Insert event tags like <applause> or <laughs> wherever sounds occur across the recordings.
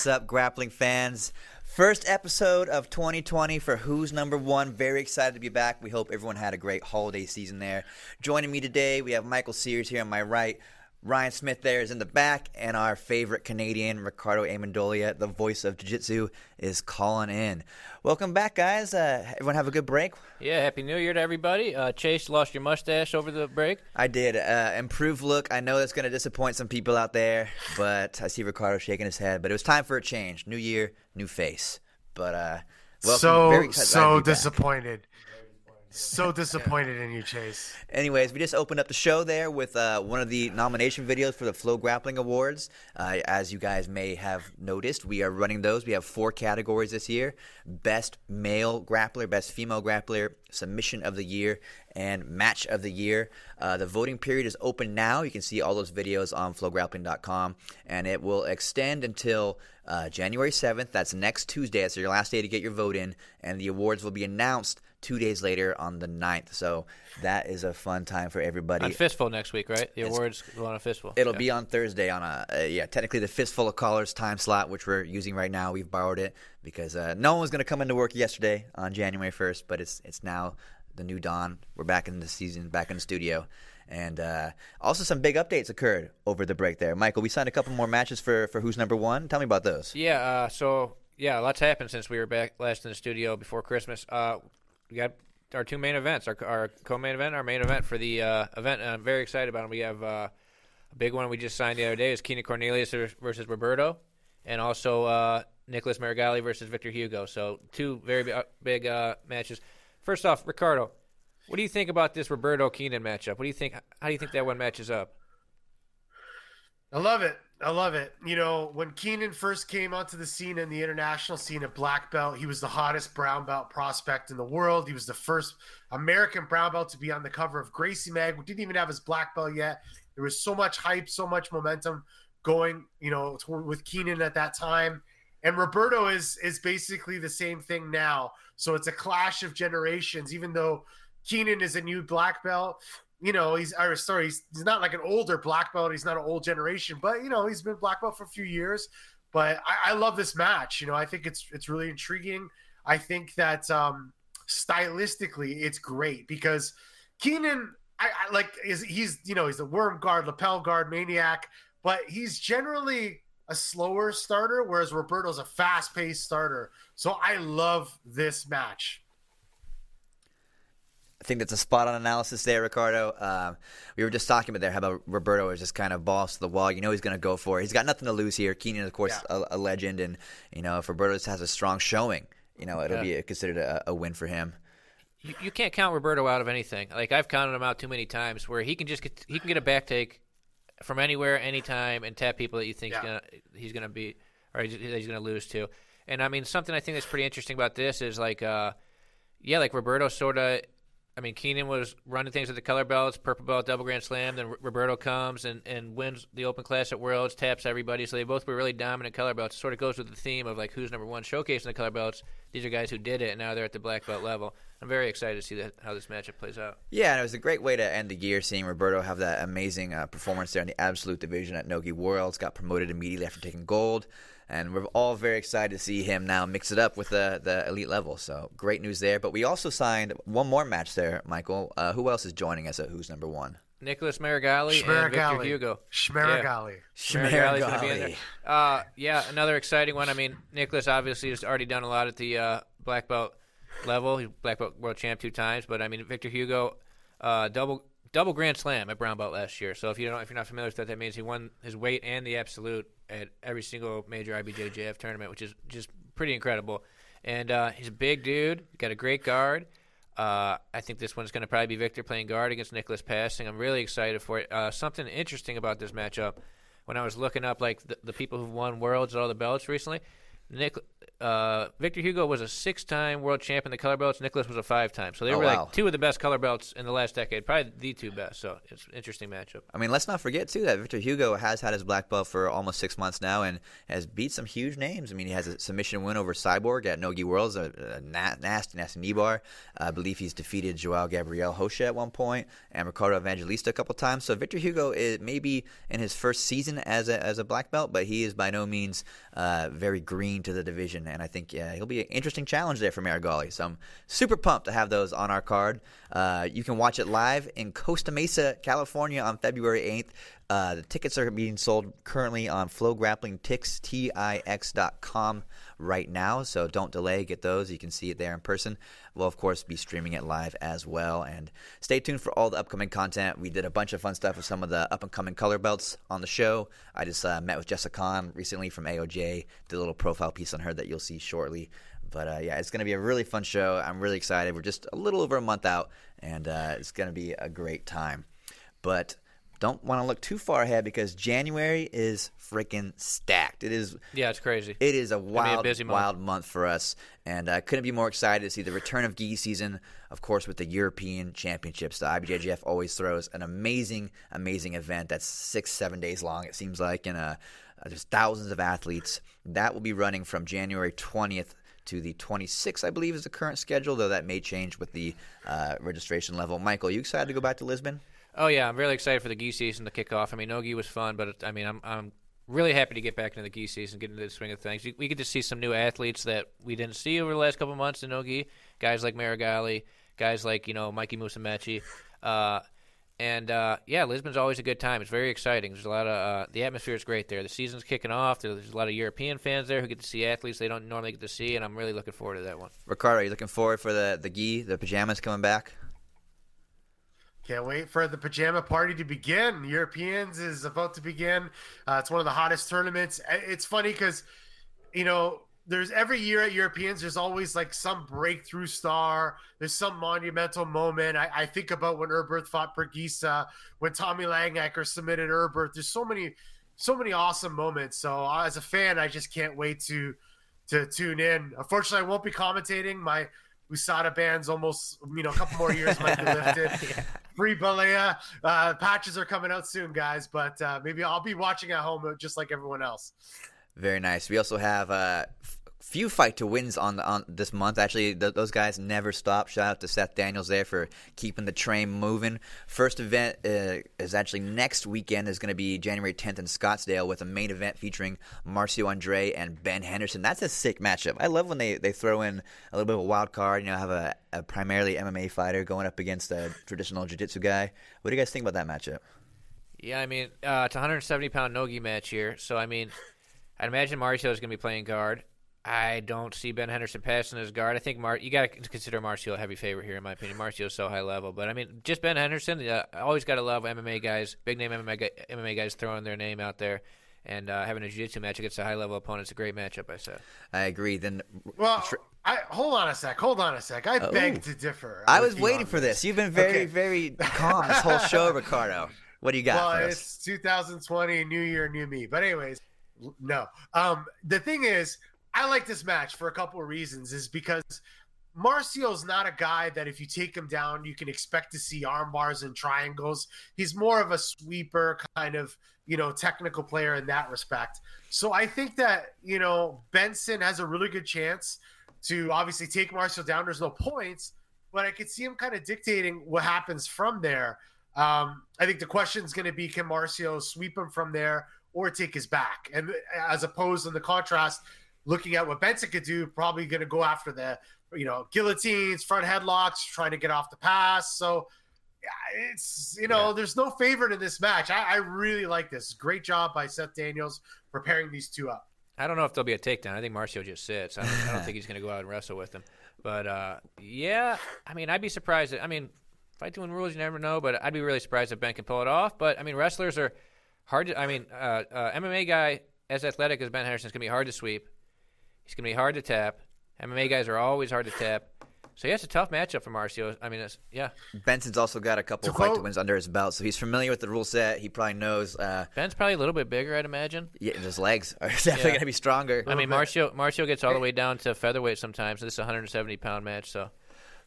What's up, grappling fans? First episode of 2020 for Who's Number One. Very excited to be back. We hope everyone had a great holiday season there. Joining me today, we have Michael Sears here on my right. Ryan Smith there is in the back, and our favorite Canadian, Ricardo Amendolia, the voice of Jiu Jitsu, is calling in. Welcome back, guys. Uh, everyone have a good break? Yeah, happy New Year to everybody. Uh, Chase, lost your mustache over the break. I did. Uh, improved look. I know that's going to disappoint some people out there, but I see Ricardo shaking his head. But it was time for a change. New year, new face. But uh, welcome. So excited so disappointed. So <laughs> disappointed in you, Chase. Anyways, we just opened up the show there with uh, one of the nomination videos for the Flow Grappling Awards. Uh, as you guys may have noticed, we are running those. We have four categories this year Best Male Grappler, Best Female Grappler, Submission of the Year, and Match of the Year. Uh, the voting period is open now. You can see all those videos on flowgrappling.com, and it will extend until uh, January 7th. That's next Tuesday. That's your last day to get your vote in, and the awards will be announced two days later on the 9th. So that is a fun time for everybody. On Fistful next week, right? The It's- awards go on a Fistful. It'll Yeah. be on Thursday on a uh, yeah, technically the fistful of callers time slot, which we're using right now. We've borrowed it because uh, no one was going to come into work yesterday on January first, but it's it's now the new dawn. We're back in the season, back in the studio, and uh, also some big updates occurred over the break. There, Michael, we signed a couple more matches for for who's number one. Tell me about those. Yeah, uh, so yeah, a lot's happened since we were back last in the studio before Christmas. Uh, we got our two main events, our, our co-main event, our main event for the uh, event. I'm very excited about them. We have uh, a big one we just signed the other day is Keenan Cornelius versus Roberto, and also uh, Nicholas Meregali versus Victor Hugo. So two very big uh, matches. First off, Ricardo, what do you think about this Roberto Keenan matchup? What do you think? How do you think that one matches up? I love it. I love it. You know, when Keenan first came onto the scene in the international scene at black belt, he was the hottest brown belt prospect in the world. He was the first American brown belt to be on the cover of Gracie Mag. We didn't even have his black belt yet. There was so much hype, so much momentum going, you know, with Keenan at that time. And Roberto is is basically the same thing now. So it's a clash of generations. Even though Keenan is a new black belt, you know, he's Irish. sorry, he's, he's not like an older black belt. He's not an old generation, but you know, he's been black belt for a few years. But I, I love this match. You know, I think it's it's really intriguing. I think that um stylistically it's great because Keenan, I, I like is he's you know he's the worm guard, lapel guard maniac, but he's generally a slower starter, whereas Roberto's a fast paced starter. So I love this match. I think that's a spot on analysis there, Ricardo. Um, we were just talking about there how about Roberto is just kind of balls to the wall. You know he's going to go for it. He's got nothing to lose here. Keenan, of course, a, a legend, and you know if Roberto just has a strong showing you know it'll Yeah. be considered a, a win for him. You, you can't count Roberto out of anything. Like I've counted him out too many times, where he can just get he can get a back take from anywhere, anytime, and tap people that you think Yeah. he's gonna be or he's, he's gonna lose to. And I mean, something I think that's pretty interesting about this is like, uh, yeah, like Roberto sort of. I mean, Keenan was running things with the color belts, purple belt, double grand slam. Then Roberto comes and, and wins the Open Class at Worlds, taps everybody. So they both were really dominant color belts. It sort of goes with the theme of like who's number one, showcasing the color belts. These are guys who did it, and now they're at the black belt level. I'm very excited to see that how this matchup plays out. Yeah, and it was a great way to end the year seeing Roberto have that amazing uh, performance there in the absolute division at Nogi Worlds. Got promoted immediately after taking gold, and we're all very excited to see him now mix it up with the the elite level. So great news there. But we also signed one more match there, Michael. Uh, who else is joining us at Who's Number One? Nicholas Meregali and Victor Schmerigali. Hugo. Schmerigali. Meregali's gonna be in there. Uh, yeah, another exciting one. I mean, Nicholas obviously has already done a lot at the uh, black belt level. He's black belt world champ two times, but I mean, Victor Hugo, uh, double double grand slam at brown belt last year. So if you don't, if you're not familiar with that, that means he won his weight and the absolute at every single major IBJJF tournament, which is just pretty incredible. And uh, he's a big dude. Got a great guard. Uh, I think this one's going to probably be Victor playing guard against Nicholas passing. I'm really excited for it. Uh, something interesting about this matchup, when I was looking up like the, the people who've won worlds at all the belts recently, Nick, uh, Victor Hugo was a six-time world champion in the color belts. Nicholas was a five-time. So they Oh, were wow. like two of the best color belts in the last decade, probably the two best. So it's an interesting matchup. I mean, let's not forget too that Victor Hugo has had his black belt for almost six months now and has beat some huge names. I mean, he has a submission win over Cyborg at Nogi Worlds, a, a na- nasty, nasty knee bar. I believe he's defeated Joao Gabriel Rocha at one point and Ricardo Evangelista a couple times. So Victor Hugo is maybe in his first season as a as a black belt, but he is by no means uh, very green to the division. And I think yeah, he'll be an interesting challenge there for Meregali. So I'm super pumped to have those on our card. Uh, you can watch it live in Costa Mesa, California on February 8th. Uh, the tickets are being sold currently on Flow Grappling Tix, right now, so don't delay. Get those. You can see it there in person. We'll, of course, be streaming it live as well. And stay tuned for all the upcoming content. We did a bunch of fun stuff with some of the up-and-coming color belts on the show. I just uh, met with Jessica Khan recently from AOJ. Did a little profile piece on her that you'll see shortly. But uh, yeah, it's going to be a really fun show. I'm really excited. We're just a little over a month out, and uh, it's going to be a great time. But don't want to look too far ahead because January is freaking stacked. It is Yeah, it's crazy. it is a a wild, busy month. wild month for us, and I couldn't be more excited to see the return of gi season. Of course, with the European Championships, the IBJJF always throws an amazing, amazing event that's six, seven days long. It seems like, and uh, there's thousands of athletes. That will be running from January 20th to the 26th, I believe, is the current schedule. Though that may change with the uh, registration level. Michael, you excited to go back to Lisbon? Oh yeah, I'm really excited for the gi season to kick off. I mean, no gi was fun, but I mean, I'm I'm really happy to get back into the gi season, get into the swing of things. We get to see some new athletes that we didn't see over the last couple months in no gi. Guys like Meregali, guys like you know Mikey Musumeci. Uh, and uh, yeah, Lisbon's always a good time. It's very exciting. There's a lot of uh, the atmosphere is great there. The season's kicking off. There's a lot of European fans there who get to see athletes they don't normally get to see, and I'm really looking forward to that one. Ricardo, are you looking forward for the the gi, the pajamas coming back? Can't wait for the pajama party to begin. Europeans is about to begin. Uh, it's one of the hottest tournaments. It's funny because, you know, there's every year at Europeans, there's always like some breakthrough star. There's some monumental moment. I, I think about when Erberth fought Bergisa, when Tommy Langaker submitted Erberth. There's so many, so many awesome moments. So uh, as a fan, I just can't wait to to tune in. Unfortunately, I won't be commentating. My USADA bands almost, you know, a couple more years might be lifted. <laughs> Free Balea. Uh, patches are coming out soon, guys, but uh, maybe I'll be watching at home uh, just like everyone else. Very nice. We also have f- few fight to wins on on this month. Actually, th- those guys never stop. Shout out to Seth Daniels there for keeping the train moving. First event uh, is actually next weekend. is going to be January 10th in Scottsdale with a main event featuring Marcio Andre and Ben Henderson. That's a sick matchup. I love when they, they throw in a little bit of a wild card. You know, have a, a primarily MMA fighter going up against a traditional jiu-jitsu guy. What do you guys think about that matchup? Yeah, I mean, uh, it's a 170 pound nogi match here, so I mean, I'd imagine Marcio is going to be playing guard. I don't see Ben Henderson passing as guard. I think Mar- you got to consider Marcio a heavy favorite here, in my opinion. Marcio is so high level, but I mean, just Ben Henderson. Uh, always got to love MMA guys, big name MMA, MMA guys throwing their name out there. And uh, having a jiu-jitsu match against a high-level opponent is a great matchup. I said. I agree. Then, Well, Tr- I hold on a sec. Hold on a sec. I beg to differ. I with was waiting for this. You've been very, Okay. very calm this whole show, <laughs> Ricardo. What do you got Well, for us? it's 2020, new year, new me. But anyways, no. Um, the thing is, I like this match for a couple of reasons. Is because Marcio's not a guy that if you take him down, you can expect to see arm bars and triangles. He's more of a sweeper kind of, you know, technical player in that respect. So I think that, you know, Benson has a really good chance to obviously take Marcio down. There's no points, but I could see him kind of dictating what happens from there. Um, I think the question is going to be can Marcio sweep him from there or take his back? And as opposed in the contrast, looking at what Benson could do, probably going to go after the, you know, guillotines, front headlocks, trying to get off the pass. So it's, you know, there's no favorite in this match. I, I really like this. Great job by Seth Daniels preparing these two up. I don't know if there'll be a takedown. I think Marcio just sits. I don't, I don't think he's going to go out and wrestle with him. But uh, yeah, I mean, I'd be surprised. That, I mean, fight to win rules, you never know. But I'd be really surprised if Ben can pull it off. But I mean, wrestlers are hard to. I mean, uh, uh, MMA guy as athletic as Ben Henderson is going to be hard to sweep. He's going to be hard to tap. MMA guys are always hard to tap. So yeah, it's a tough matchup for Marcio. I mean, it's, yeah, Benson's also got a couple of fight to quote- wins under his belt, so he's familiar with the rule set. He probably knows. Uh, Ben's probably a little bit bigger, I'd imagine. yeah, his legs are <laughs> definitely Yeah. going to be stronger. I mean. Marcio Marcio gets all the way down to featherweight sometimes. This is a 170 pound match, so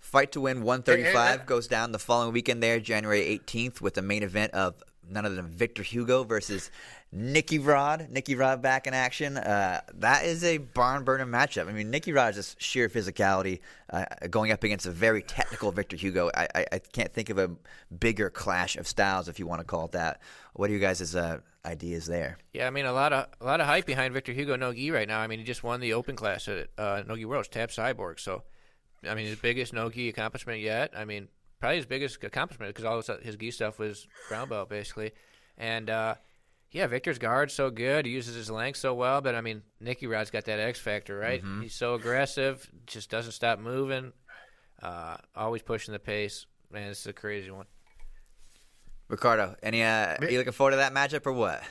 Fight to win 135 goes down the following weekend there, January 18th, with the main event of none other than Victor Hugo versus Nicky Rod. Nicky Rod back in action. Uh, that is a barn burner matchup. I mean, Nicky Rod is just sheer physicality uh, going up against a very technical Victor Hugo. I, I, I can't think of a bigger clash of styles, if you want to call it that. What are you guys' uh, ideas there? Yeah, I mean a lot of a lot of hype behind Victor Hugo Nogi right now. I mean he just won the Open class at uh, Nogi Worlds, Tap Cyborg. So, I mean his biggest Nogi accomplishment yet. I mean probably his biggest accomplishment because all his, his gi stuff was brown belt basically. And uh, yeah, Victor's guard so good. He uses his length so well. But I mean Nicky Rod's got that X factor, right? He's so aggressive, just doesn't stop moving, uh, always pushing the pace. Man, this is a crazy one. Ricardo, any? Uh, are you looking forward to that matchup or what?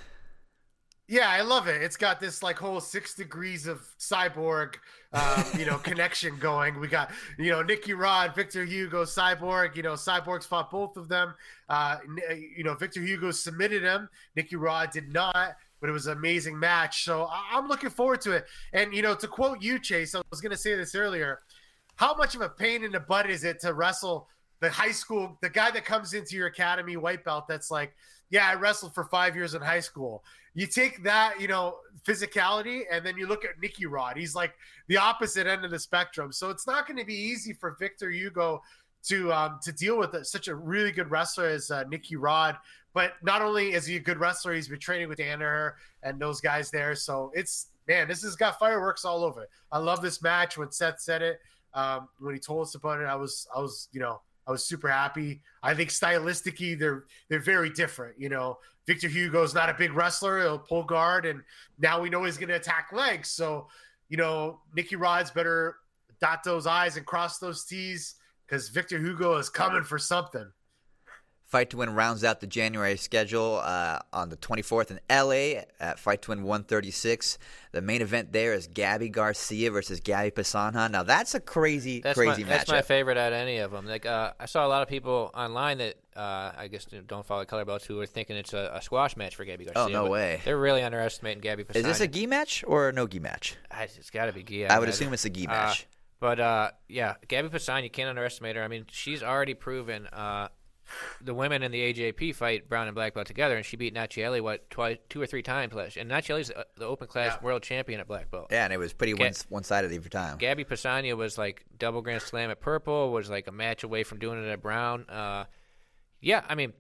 Yeah, I love it. It's got this like whole six degrees of cyborg, um, you know, <laughs> connection going. We got you know Nicky Rod, Victor Hugo, Cyborg. You know, Cyborg's fought both of them. Uh, you know, Victor Hugo submitted him. Nicky Rod did not, but it was an amazing match. So I- I'm looking forward to it. And you know, to quote you, Chase, I was going to say this earlier. How much of a pain in the butt is it to wrestle the high school, the guy that comes into your academy white belt? That's like, yeah, I wrestled for five years in high school you take that, you know, physicality, and then you look at Nicky Rod. He's like the opposite end of the spectrum. So it's not going to be easy for Victor Hugo to um, to deal with it. such a really good wrestler as uh, Nicky Rod. But not only is he a good wrestler, he's been training with Danaher and those guys there. So it's man, this has got fireworks all over. it. I love this match. When Seth said it, um, when he told us about it, I was I was you know I was super happy. I think stylistically they're they're very different. You know, Victor Hugo's not a big wrestler; he'll pull guard, and now we know he's going to attack legs. So, you know, Nicky Rod's better dot those I's and cross those T's because Victor Hugo is coming for something. Fight to Win rounds out the January schedule uh, on the 24th in LA at Fight to Win 136. The main event there is Gabby Garcia versus Gabby Pessanha. Now that's a crazy, That's crazy my, matchup. That's my favorite out of any of them. Like uh, I saw a lot of people online that uh, I guess don't follow color belts who are thinking it's a, a squash match for Gabby Garcia. Oh, no way. They're really underestimating Gabby. Pessanha. Is this a gi match or a no gi match? I- It's got to be gi. I would imagine. assume it's a gi Uh, match. but uh, yeah, Gabby Pessanha, you can't underestimate her. I mean, she's already proven. The women in the AJP fight brown and black belt together, and she beat Nathiely what twice, two or three times last. And Nathiely's uh, the open class world champion at black belt. yeah, and it was pretty Ga- one one sided every time. Gabby Pessanha was like double grand slam at purple, was like a match away from doing it at brown. Uh, yeah, I mean,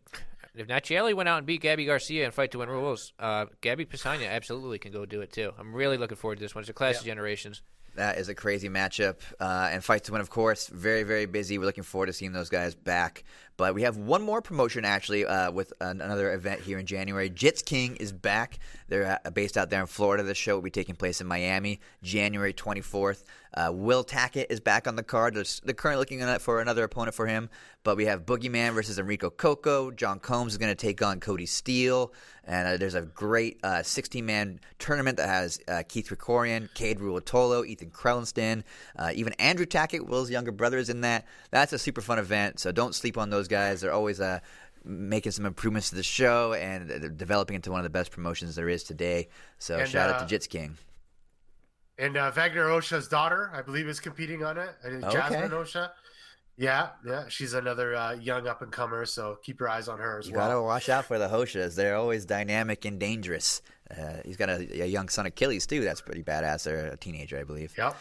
if Nachieli went out and beat Gabby Garcia and fight to win rules, uh, Gabby Pessanha absolutely can go do it too. I'm really looking forward to this one. It's a clash of generations. That is a crazy matchup. Uh, and Fight to Win, of course, very, very busy. We're looking forward to seeing those guys back. But we have one more promotion actually uh, with an- another event here in January. Jits King is back. They're uh, based out there in Florida. The show will be taking place in Miami, January 24th. Uh, Will Tackett is back on the card. They're, they're currently looking for another opponent for him. But we have Boogeyman versus Enrico Coco. John Combs is going to take on Cody Steele. And uh, there's a great 16 man tournament that has uh, Keith Krikorian, Cade Ruotolo, Ethan Crelinsten, uh, even Andrew Tackett, Will's younger brother, is in that. That's a super fun event. So don't sleep on those guys. They're always uh, making some improvements to the show and developing into one of the best promotions there is today. So And, shout uh, out to Jits King. And uh, Wagner Rocha's daughter, I believe, is competing on it. I think Okay. Jasmine Rocha. Yeah, yeah, she's another uh, young up and comer. So keep your eyes on her as You well. gotta watch out for the Rochas. They're always dynamic and dangerous. Uh, he's got a, a young son Achilles too. That's pretty badass. They're a teenager, I believe. Yep.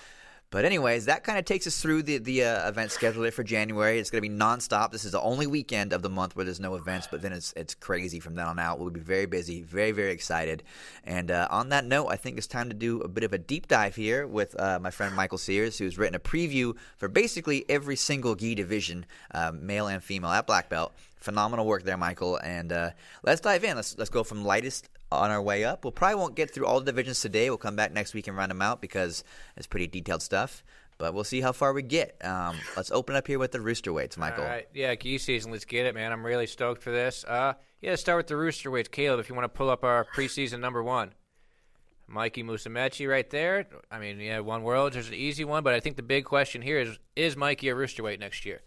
But anyways, that kind of takes us through the the uh, event schedule for January. It's going to be nonstop. This is the only weekend of the month where there's no events, but then it's it's crazy from then on out. We'll be very busy, very very excited. And uh, on that note, I think it's time to do a bit of a deep dive here with uh, my friend Michael Sears, who's written a preview for basically every single gi division, uh, male and female, at black belt. Phenomenal work there, Michael. And uh, let's dive in. Let's let's go from lightest on our way up. We'll probably won't get through all the divisions today. We'll come back next week and round them out because it's pretty detailed stuff. But we'll see how far we get. Um, let's open up here with the rooster weights, Michael. All right, yeah, gi season. Let's get it, man. I'm really stoked for this. Uh, yeah, let's start with the rooster weights. Caleb, if you want to pull up our preseason number one, Mikey Musumeci right there. I mean, yeah, one world. There's an easy one, but I think the big question here is: Is Mikey a rooster weight next year?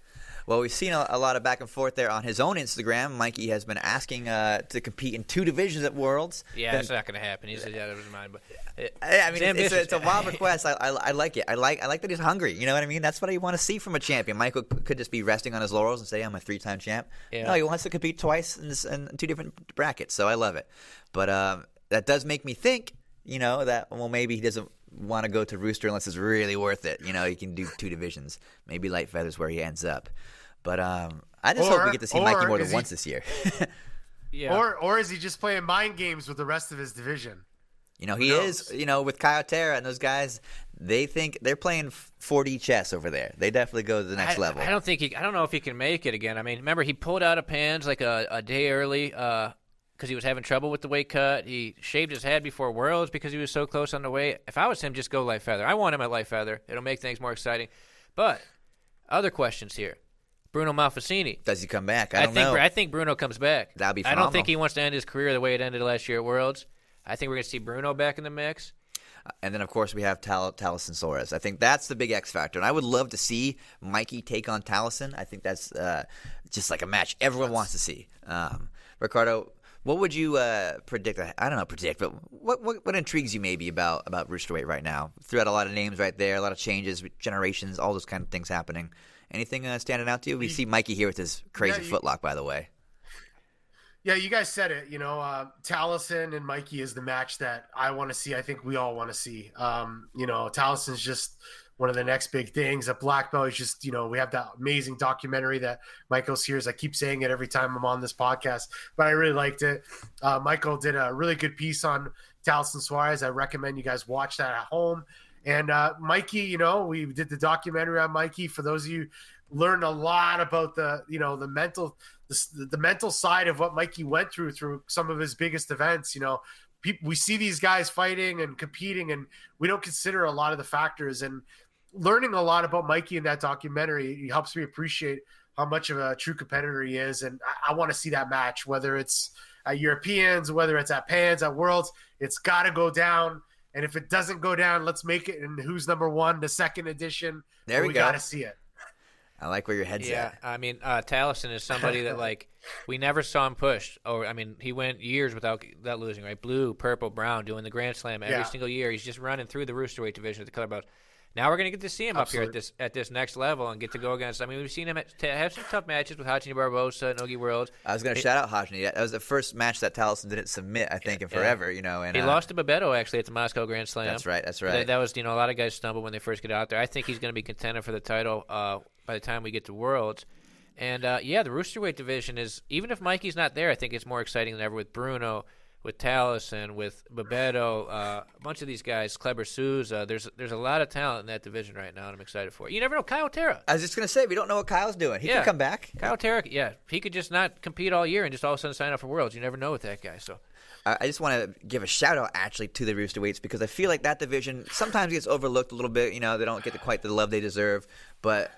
Well, we've seen a, a lot of back and forth there on his own Instagram. Mikey has been asking uh, to compete in two divisions at Worlds. Yeah, Then- that's not going to happen. He He's out of his mind. But it, I I mean, it's, it's, a, it's a wild <laughs> request. I, I, I like it. I like I like that he's hungry. You know what I mean? That's what I want to see from a champion. Michael could just be resting on his laurels and say, "I'm a three-time champ." Yeah. No, he wants to compete twice in, this, in two different brackets. So I love it. But um, that does make me think. You know that well, maybe he doesn't want to go to Rooster unless it's really worth it. You know, he can do two divisions. Maybe Light Feathers where he ends up. But um, I just hope we get to see Mikey more than he- once this year. <laughs> yeah, Or or is he just playing mind games with the rest of his division? You know, he is. you know, with Caio Terra and those guys, they think they're playing 4D chess over there. They definitely go to the next I, level. I don't think he. I don't know if he can make it again. I mean, remember he pulled out of Pans like a, a day early because he was having trouble with the weight cut. He shaved his head before Worlds because he was so close on the weight. If I was him, just go light feather. I want him at light feather. It'll make things more exciting. But other questions here. Bruno Malfacini. Does he come back? I I, don't think know. I think Bruno comes back. That'd be I don't think he wants to end his career the way it ended last year at Worlds. I think we're going to see Bruno back in the mix. And then, of course, we have Tal- Thalison Soares. I think that's the big X factor. And I would love to see Mikey take on Thalison. I think that's uh, just like a match everyone wants to see. Um, Ricardo, what would you uh, predict? I don't know, predict, but what, what what intrigues you maybe about about Roosterweight right now? Threw out a lot of names right there, a lot of changes, generations, all those kind of things happening. Anything uh, standing out to you? We see Mikey here with his crazy you- footlock, by the way. Yeah, you guys said it. You know, uh, and Mikey is the match that I want to see. I think we all want to see. Um, you know, Thalison's just one of the next big things. At Black Belt is just, you know, we have that amazing documentary that Michael Sears. I keep saying it every time I'm on this podcast, but I really liked it. Uh, Michael did a really good piece on Thalison Soares. I recommend you guys watch that at home. And uh, Mikey, you know, we did the documentary on Mikey. For those of you learned a lot about the, you know, the mental, the, the mental side of what Mikey went through through some of his biggest events. You know, people we see these guys fighting and competing, and we don't consider a lot of the factors. And learning a lot about Mikey in that documentary he helps me appreciate how much of a true competitor he is. And I, I want to see that match, whether it's at Europeans, whether it's at Pans, at Worlds. It's got to go down. And if it doesn't go down, let's make it. And who's number one, the second edition? There we we go. got to see it. I like where your head's Yeah, at. Yeah, I mean, uh, Thalison is somebody that like we never saw him push. Or I mean, he went years without without losing. Right, blue, purple, brown, doing the Grand Slam every Yeah. single year. He's just running through the roosterweight division at the color belt. Now we're gonna get to see him up here at this at this next level and get to go against. I mean, we've seen him at, to have some tough matches with Hachini Barbosa, and Nogi World. I was going to shout out Hajni. That was the first match that Thalison didn't submit, I think, in Yeah. forever. You know, and He uh, lost to Bebeto actually at the Moscow Grand Slam. That's right. That's right. That, that was you know a lot of guys stumble when they first get out there. I think he's going to be contender for the title uh, by the time we get to Worlds. And uh, yeah, the roosterweight division is even if Mikey's not there, I think it's more exciting than ever with Bruno, with Thalison, with Bebeto, uh, a bunch of these guys, Kleber Souza. There's there's a lot of talent in that division right now, and I'm excited for it. You never know, Caio Terra. I was just gonna say we don't know what Caio's doing. He Yeah. could come back. Caio Terra, yeah, he could just not compete all year and just all of a sudden sign up for Worlds. You never know with that guy. So I I just want to give a shout out actually to the Rooster Weights because I feel like that division sometimes gets overlooked a little bit. You know, they don't get the, quite the love they deserve. But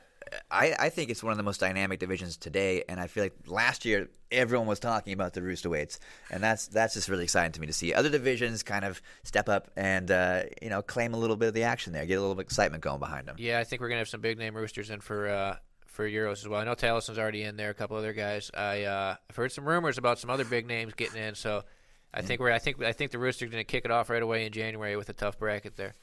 I, I think it's one of the most dynamic divisions today, and I feel like last year everyone was talking about the Rooster Weights, and that's that's just really exciting to me to see other divisions kind of step up and uh, you know claim a little bit of the action there, get a little bit of excitement going behind them. yeah, I think we're gonna have some big name roosters in for. Uh, for Euros as well. I know Thalison's already in there. A couple other guys. I uh, I've heard some rumors about some other big names getting in. So I think we're I think I think the Roosters going to kick it off right away in January with a tough bracket there.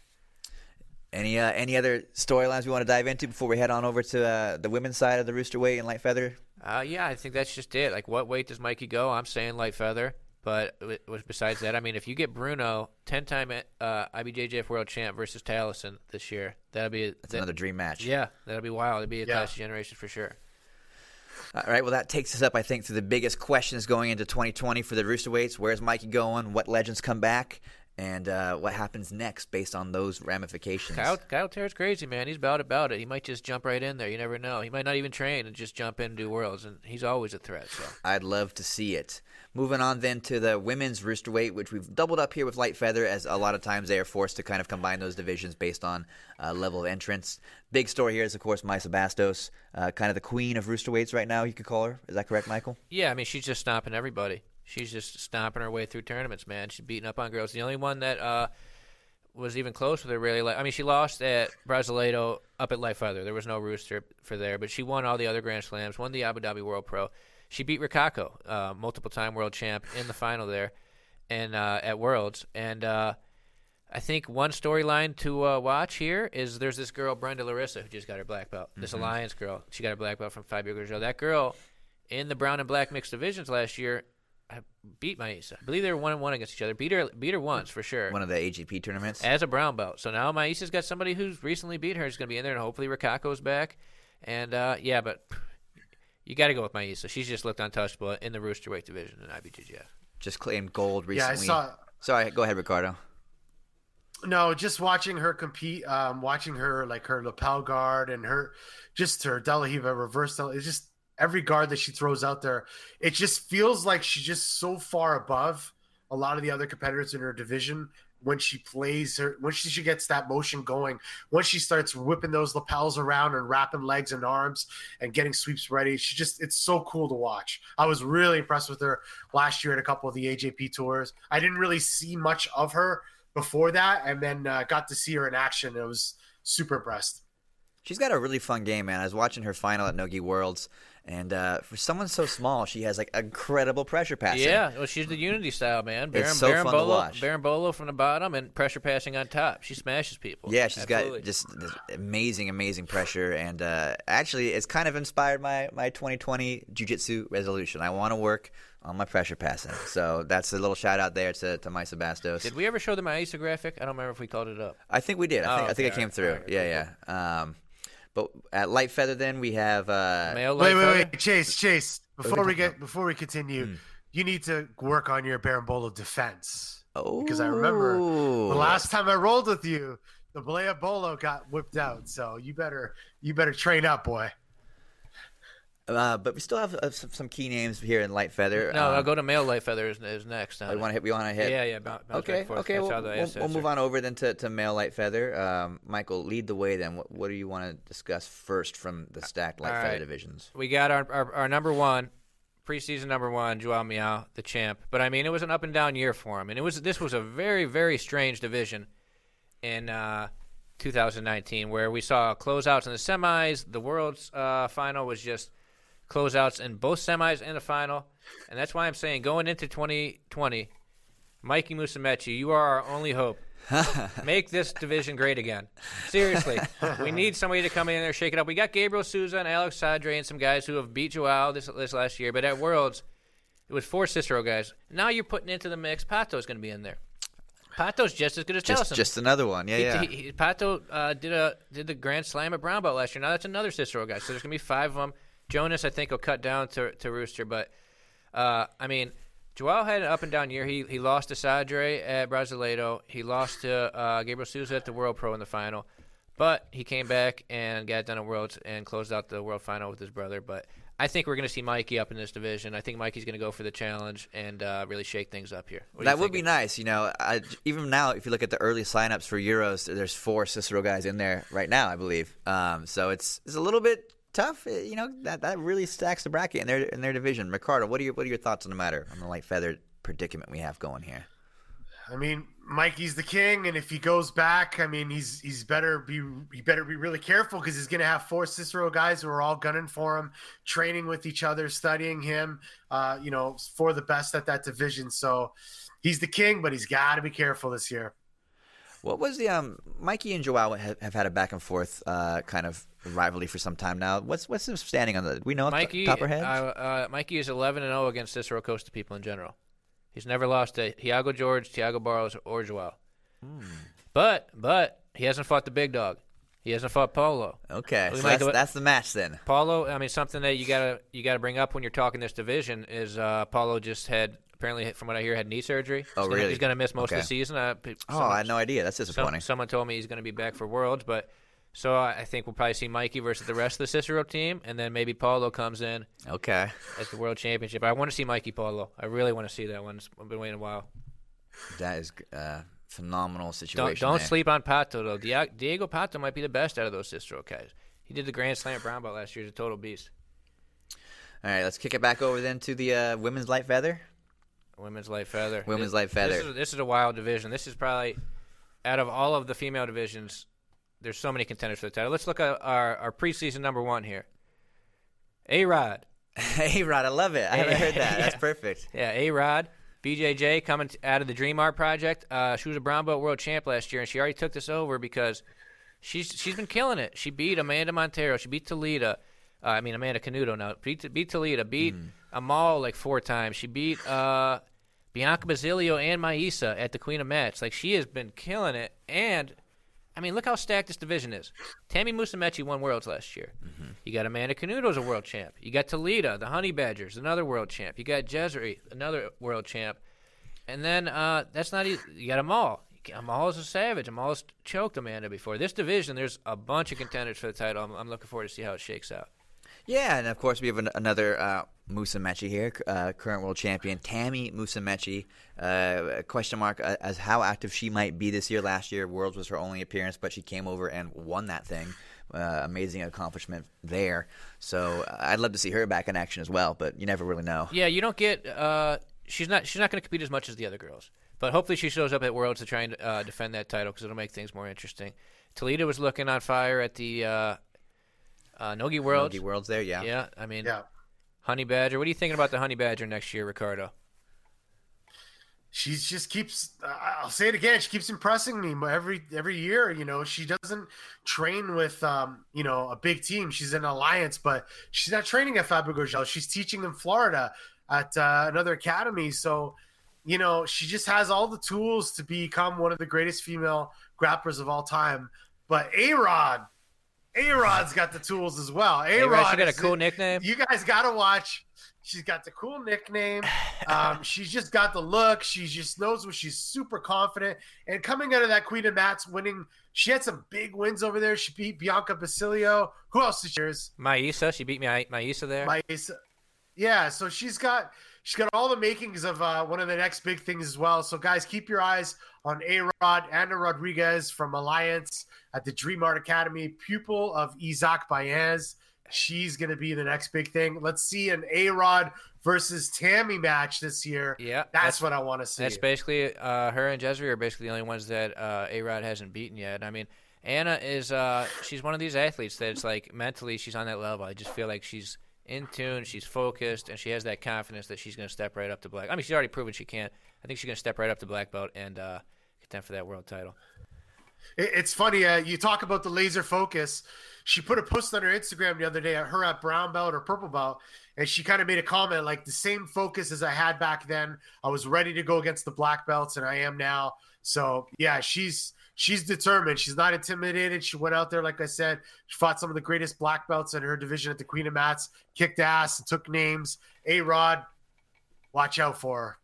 Any uh, any other storylines we want to dive into before we head on over to uh, the women's side of the Rooster Weight and light feather? Uh, yeah, I think that's just it. Like, what weight does Mikey go? I'm saying light feather. But w- w- besides that, I mean, if you get Bruno, ten-time uh, IBJJF World Champ versus Thalison this year, that'll be That's that- another dream match. Yeah, that'll be wild. It'll be a Yeah. class of generation for sure. All right, well, that takes us up, I think, to the biggest questions going into 2020 for the Rooster Weights. Where's Mikey going? What legends come back? And uh, what happens next based on those ramifications? Caio, Caio Terra's crazy, man. He's about about it. He might just jump right in there. You never know. He might not even train and just jump in and do worlds, and he's always a threat. So <laughs> I'd love to see it. Moving on then to the women's rooster weight, which we've doubled up here with light feather, as a lot of times they are forced to kind of combine those divisions based on uh, level of entrance. Big story here is, of course, Maisa Bastos, uh, kind of the queen of rooster weights right now, you could call her. Is that correct, Michael? Yeah, I mean, she's just stomping everybody. She's just stomping her way through tournaments, man. She's beating up on girls. The only one that uh, was even close with her, really, like I mean, she lost at Brasileiro up at Life Feather. There was no rooster for there, but she won all the other Grand Slams, won the Abu Dhabi World Pro. She beat Rikako, uh, multiple-time world champ, in the final there, and uh, at Worlds. And uh, I think one storyline to uh, watch here is there's this girl Brenda Larissa who just got her black belt. This Alliance girl, she got her black belt from Fabio Gurgel. That girl in the brown and black mixed divisions last year I beat Maisa. I believe they were one and one against each other. Beat her, beat her once for sure. One of the AJP tournaments. as a brown belt. So now Maisa's got somebody who's recently beat her. Is going to be in there, and hopefully Rikako's back. And uh, yeah, but you got to go with Maisa. She's just looked untouchable in the rooster weight division in IBJJF. Just claimed gold recently. Yeah, recently. I saw. Sorry, go ahead, Ricardo. No, just watching her compete, um, watching her like her lapel guard and her, just her De La Riva reverse. Del- it's just every guard that she throws out there. It just feels like she's just so far above a lot of the other competitors in her division when she plays her when she, she gets that motion going when she starts whipping those lapels around and wrapping legs and arms and getting sweeps ready she just it's so cool to watch i was really impressed with her last year at a couple of the ajp tours i didn't really see much of her before that and then uh, got to see her in action it was super impressed She's got a really fun game, man. I was watching her final at Nogi Worlds, and uh, for someone so small, she has like incredible pressure passing. Yeah, well, she's the Unity style man. Baron, so Baron fun to Bolo, watch. Berimbolo from the bottom and pressure passing on top. She smashes people. Yeah, she's Absolutely. got just this amazing, amazing pressure, and uh, actually, it's kind of inspired my my 2020 jujitsu resolution. I want to work on my pressure passing, so that's a little shout out there to to my Sebastos. Did we ever show the Maisa graphic? I don't remember if we called it up. I think we did. I think Oh, I think okay, it came through. alright, yeah, yeah. Um, but at light feather, then we have uh, Male wait light wait feather? wait chase chase before we get before we continue you need to work on your Berimbolo defense oh, because I remember the last time I rolled with you, the Berimbolo got whipped out. So you better you better train up, boy. Uh, but we still have uh, some, some key names here in light feather. No, um, I'll go to male light feather is, is next. We want to hit. We want to hit. Yeah, yeah. bounce- bounce Okay, okay. We'll, we'll, we'll move on over then to, to male light feather. Um, Michael, lead the way. Then, what, what do you want to discuss first from the stacked light All feather right. divisions? We got our, our our number one preseason number one, Joao Miyao, the champ. But I mean, it was an up and down year for him, and it was this was a very very strange division in uh, 2019 where we saw closeouts in the semis. The world's uh, final was just closeouts in both semis and the final, and that's why I'm saying going into 2020, Mikey Musumeci, you are our only hope. <laughs> Make this division great again. Seriously, we need somebody to come in there, shake it up. We got Gabriel Souza and Alex Sadre and some guys who have beat Joao this this last year, but at Worlds, it was four Cicero guys. Now you're putting into the mix. Pato's going to be in there. Pato's just as good as Just, just another one. Yeah, He- yeah. he- he- Pato uh, did a did the Grand Slam at Brown Belt last year. Now that's another Cicero guy. So there's gonna be five of them. Jonas, I think, will cut down to to Rooster, but uh, I mean, Joao had an up and down year. He he lost to Sadre at Brasileiro. He lost to uh, Gabriel Souza at the World Pro in the final, but he came back and got done at Worlds and closed out the World Final with his brother. But I think we're going to see Mikey up in this division. I think Mikey's going to go for the challenge and uh, really shake things up here. What That would be nice. You know, I, even now, if you look at the early signups for Euros, there's four Cicero guys in there right now, I believe. Um, so it's it's a little bit tough. eh, You know, that that really stacks the bracket in their in their division. Ricardo, what are your what are your thoughts on the matter on the light feather predicament we have going here? I mean, Mikey's the king, and if he goes back, I mean, he's he's better be he better be really careful because he's going to have four Cicero guys who are all gunning for him, training with each other, studying him, uh, you know, for the best at that division. So he's the king, but he's got to be careful this year. What was the um Mikey and Joao have, have had a back and forth uh, kind of rivalry for some time now. What's what's the standing on the? We know Mikey, our uh, uh, Mikey is 11 and 0 against Cicero Costa people in general. He's never lost to Thiago George, Thiago Barros, or Joao. Hmm. But but he hasn't fought the big dog. He hasn't fought Paulo. okay, so that's, that's the match then. Paulo, I mean, something that you gotta you gotta bring up when you're talking this division is uh, Paulo just had apparently, from what I hear, had knee surgery. Oh, he's gonna, really? He's gonna miss most of the season. Uh, pe- Oh, I had no idea. That's some- disappointing. someone told me he's gonna be back for Worlds, but so I I think we'll probably see Mikey versus the rest of the Cicero team, and then maybe Paulo comes in okay, as the World Championship. I want to see Mikey Paulo. I really want to see that one. I've been waiting a while. that is uh, phenomenal Don't situation. don't sleep on Pato though. Diego Pato might be the best out of those Cicero guys. He did the Grand Slam at Brown Belt last year. He's a total beast. All right, let's kick it back over then to the uh, women's light feather. Women's light feather. Women's This- light feather. This is, this is a wild division. This is probably out of all of the female divisions. There's so many contenders for the title. Let's look at our, our preseason number one here. A Rod. A <laughs> Rod, I love it. I haven't heard that. That's <laughs> perfect. Yeah, A Rod. BJJ coming out of the Dream Art Project. Uh, she was a brown belt world champ last year, and she already took this over because she's she's been killing it. She beat Amanda Montero. She beat Toledo. Uh, I mean Amanda Canuto now. Beat beat Toledo. Beat Amal like four times. She beat uh, Bianca Basilio and Maisa at the Queen of Mats. Like she has been killing it. And I mean, look how stacked this division is. Tammy Musumeci won worlds last year. You got Amanda Canuto as a world champ. You got Toledo, the Honey Badgers, another world champ. You got Gezary, another world champ. And then uh, that's not easy. You got Amal. Amal is a savage. Amal's choked Amanda before. This division, there's a bunch of contenders for the title. I'm, I'm looking forward to see how it shakes out. Yeah, and of course we have an, another uh, Musumeci here, uh, current world champion Tammy Musumeci. Uh, question mark uh, as how active she might be this year. Last year, Worlds was her only appearance, but she came over and won that thing. Uh, amazing accomplishment there. So uh, I'd love to see her back in action as well, but you never really know. Yeah, you don't get. Uh, she's not. She's not going to compete as much as the other girls. But hopefully, she shows up at Worlds to try and defend that title because it'll make things more interesting. Toledo was looking on fire at the uh, uh, Nogi Worlds. Nogi Worlds there, yeah. Yeah, I mean, Yeah. Honey Badger. What are you thinking about the Honey Badger next year, Ricardo? she just keeps i'll say it again she keeps impressing me every every year you know she doesn't train with um you know a big team she's in alliance but she's not training at Fabio Gurgel. she's teaching in florida at uh, another academy so you know she just has all the tools to become one of the greatest female grapplers of all time but a-rod a-rod's got the tools as well Hey, a-rod she got a cool nickname. you guys got to watch. She's got the cool nickname. <laughs> Um, she's just got the look. She just knows what she's super confident. And coming out of that Queen of Mats winning, she had some big wins over there. She beat Bianca Basilio. Who else did yours? Maisa, she beat me. Maisa there. Maisa. Yeah, so she's got she's got all the makings of uh, one of the next big things as well. So guys, keep your eyes on A Rod, Anna Rodriguez from Alliance at the Dream Art Academy, pupil of Isaac Baez. She's gonna be the next big thing. Let's see an A Rod versus Tammy match this year. yeah, That's, what I want to see. That's basically uh, her and Gezary are basically the only ones that uh, A Rod hasn't beaten yet. I mean, Anna is uh, she's one of these athletes that it's like mentally she's on that level. I just feel like she's in tune, she's focused, and she has that confidence that she's going to step right up to black. I mean, she's already proven she can't. I think she's going to step right up to black belt and uh, contend for that world title. It's funny. Uh, you talk about the laser focus. She put a post on her Instagram the other day at her at brown belt or purple belt, and she kind of made a comment like the same focus as I had back then. I was ready to go against the black belts, and I am now. So yeah, she's she's determined. She's not intimidated. She went out there, like I said, she fought some of the greatest black belts in her division at the Queen of Mats, kicked ass, and took names. A Rod, watch out for her.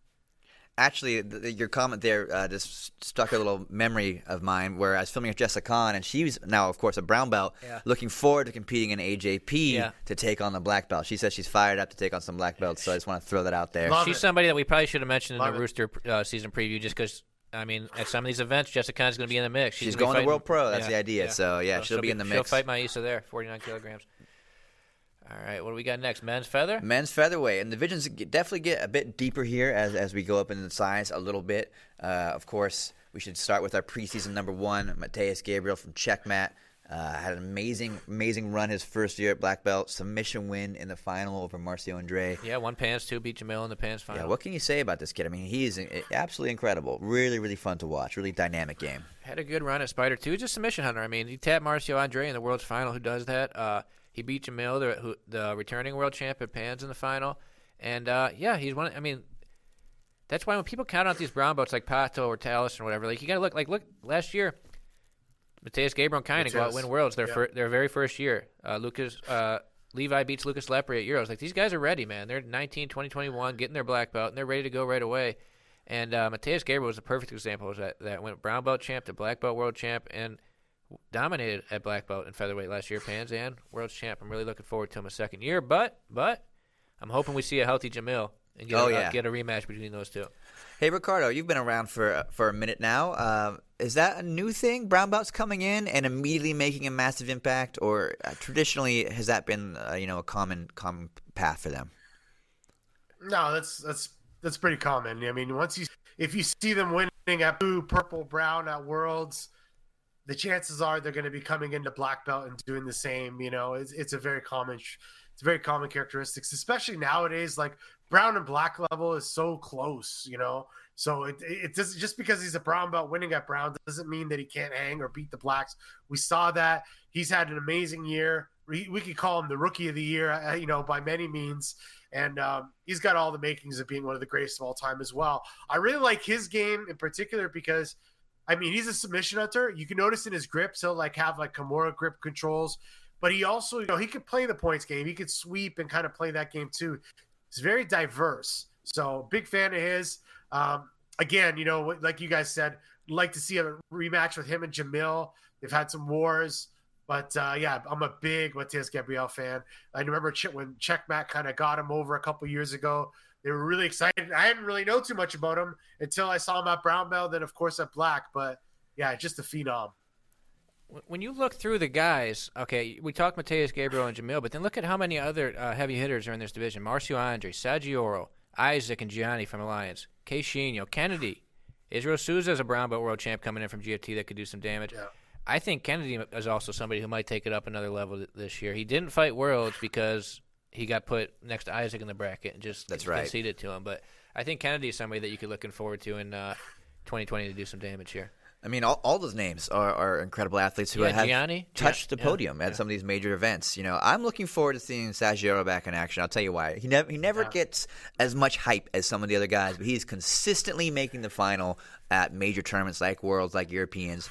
actually, th- th- your comment there uh, just stuck a little memory of mine where I was filming with Jessica Khan, and she's now, of course, a brown belt, Yeah. looking forward to competing in AJP Yeah. to take on the black belt. She says she's fired up to take on some black belts, so I just want to throw that out there. Love She's it. somebody that we probably should have mentioned in Love the it. Rooster uh, season preview, just because. I mean, at some of these events, Jessica Kahn's going to be in the mix. She's be going to World Pro, that's the idea. So, yeah, she'll she'll be in the mix. She'll fight Maisa there, 49 kilograms. All right, what do we got next? Men's feather. Men's featherweight, and the divisions get- definitely get a bit deeper here as as we go up in the size a little bit. Uh, of course, we should start with our preseason number one, Mateus Gabriel from Checkmat. Uh, had an amazing, amazing run his first year at black belt. Submission win in the final over Marcio Andre. Yeah, one pants, two beat Jamil in the pants final. Yeah, what can you say about this kid? I mean, he's absolutely incredible. Really, really fun to watch. Really dynamic game. Had a good run at Spider too. He's a submission hunter. I mean, he tapped Marcio Andre in the world's final. Who does that? Uh, he beat Jamil, the, who, the returning world champ at Pans in the final. And uh, yeah, he's one. I mean, that's why when people count out these brown belts like Pato or Talis or whatever, like you got to look. Like look, last year, Mateus Gabriel and Kine go out win worlds their yeah. fir- their very first year. Uh, Lucas uh, Levi beats Lucas Lepri at Euros. Like these guys are ready, man. They're 19, 20, 21, getting their black belt, and they're ready to go right away. And uh, Mateus Gabriel was a perfect example of that. That went brown belt champ to black belt world champ and dominated at black belt and featherweight last year, Pans and world champ. I'm really looking forward to him a second year, but but I'm hoping we see a healthy Jamil and get, Oh, a, yeah. get a rematch between those two. Hey Ricardo, you've been around for for a minute now. Uh, is that a new thing? Brown belts coming in and immediately making a massive impact, or uh, traditionally has that been uh, you know a common common path for them? No, that's that's that's pretty common. I mean, once you if you see them winning at blue, purple, brown at Worlds, the chances are they're going to be coming into black belt and doing the same. You know, it's it's a very common it's very common characteristics, especially nowadays. Like brown and black level is so close. You know, so it it does just because he's a brown belt winning at brown doesn't mean that he can't hang or beat the blacks. We saw that he's had an amazing year. We, we could call him the rookie of the year, uh, you know, by many means and um, he's got all the makings of being one of the greatest of all time as well. I really like his game in particular because, I mean, he's a submission hunter. You can notice in his grips he'll like have like Kimura grip controls, but he also, you know, he could play the points game. He could sweep and kind of play that game too. He's very diverse. So big fan of his. Um, again, you know, like you guys said, like to see a rematch with him and Jamil. They've had some wars. But uh, yeah, I'm a big Mateus Gabriel fan. I remember when Checkmat kind of got him over a couple years ago. They were really excited. I didn't really know too much about him until I saw him at brown belt, then of course at black. But yeah, just a phenom. When you look through the guys, okay, we talked Mateus Gabriel and Jamil, but then look at how many other uh, heavy hitters are in this division: Marcio Andre, Saggioro, Isaac, and Gianni from Alliance, Queixinho, Kennedy, Israel Souza is a brown belt world champ coming in from GFT that could do some damage. Yeah. I think Kennedy is also somebody who might take it up another level th- this year. He didn't fight Worlds because he got put next to Isaac in the bracket and just That's right. conceded to him. But I think Kennedy is somebody that you could looking forward to in uh, 2020 to do some damage here. I mean, all, all those names are, are incredible athletes who Yeah, have Gianni. touched Gian- the yeah, podium at yeah. some of these major events. You know, I'm looking forward to seeing Saggioro back in action. I'll tell you why. He never he never gets as much hype as some of the other guys, but he's consistently making the final at major tournaments like Worlds, like Europeans.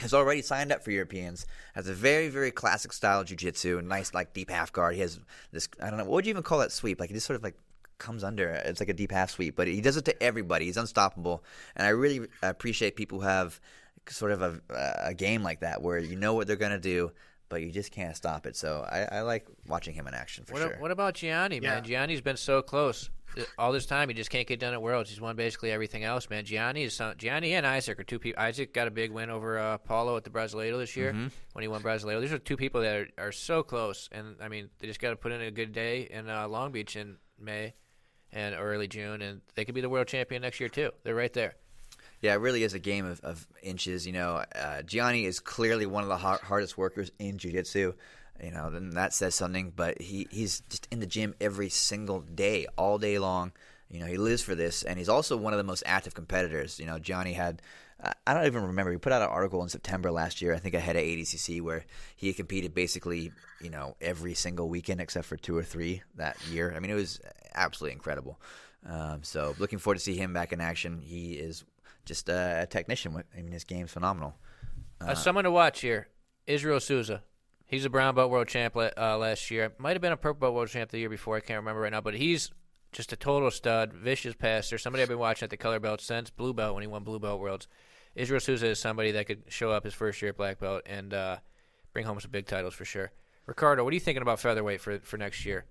Has already signed up for Europeans. Has a very very classic style of jiu-jitsu. Nice like deep half guard. He has this. I don't know what would you even call that sweep? Like he just sort of like comes under. It's like a deep half sweep, but he does it to everybody. He's unstoppable, and I really appreciate people who have sort of a, a game like that where you know what they're gonna do, but you just can't stop it. So I, I like watching him in action for What, sure. what about Gianni, man? Yeah. Gianni's been so close uh, all this time. He just can't get done at Worlds. He's won basically everything else, man. Gianni is some, Gianni and Isaac are two people. Isaac got a big win over uh, Paulo at the Brasileiro this year Mm-hmm. when he won Brasileiro. These are two people that are, are so close, and I mean, they just got to put in a good day in uh, Long Beach in May and early June, and they could be the world champion next year too. They're right there. Yeah, it really is a game of, of inches. You know, uh, Gianni is clearly one of the har- hardest workers in jiu-jitsu. You know, then that says something. But he, he's just in the gym every single day, all day long. You know, he lives for this, and he's also one of the most active competitors. You know, Gianni had. I- don't even remember. He put out an article in September last year, I think ahead of ADCC, where he competed basically, you know, every single weekend except for two or three that year. I mean, it was absolutely incredible. Um, so, looking forward to see him back in action. He is just a, a technician. I mean, his game's phenomenal. Uh, someone to watch here, Israel Souza. He's a brown belt world champ uh, last year. Might have been a purple belt world champ the year before. I can't remember right now, but he's just a total stud, vicious passer, somebody I've been watching at the color belt since blue belt when he won blue belt worlds. Israel Souza is somebody that could show up his first year at black belt and uh, bring home some big titles for sure. Ricardo, what are you thinking about featherweight for for next year?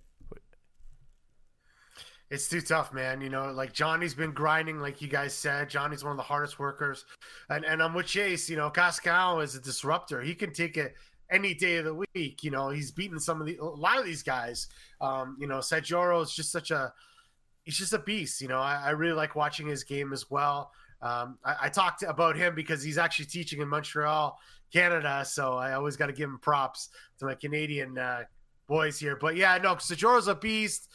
It's too tough, man. You know, like Gianni's been grinding, like you guys said. Gianni's one of the hardest workers, and and I'm with Chase. You know, Cascão is a disruptor. He can take it any day of the week. You know, he's beaten some of the a lot of these guys. Um, you know, Saggioro is just such a he's just a beast. You know, I, I really like watching his game as well. Um, I, I, talked about him because he's actually teaching in Montreal, Canada. So I always got to give him props to my Canadian uh, boys here. But yeah, no, Saggioro's a beast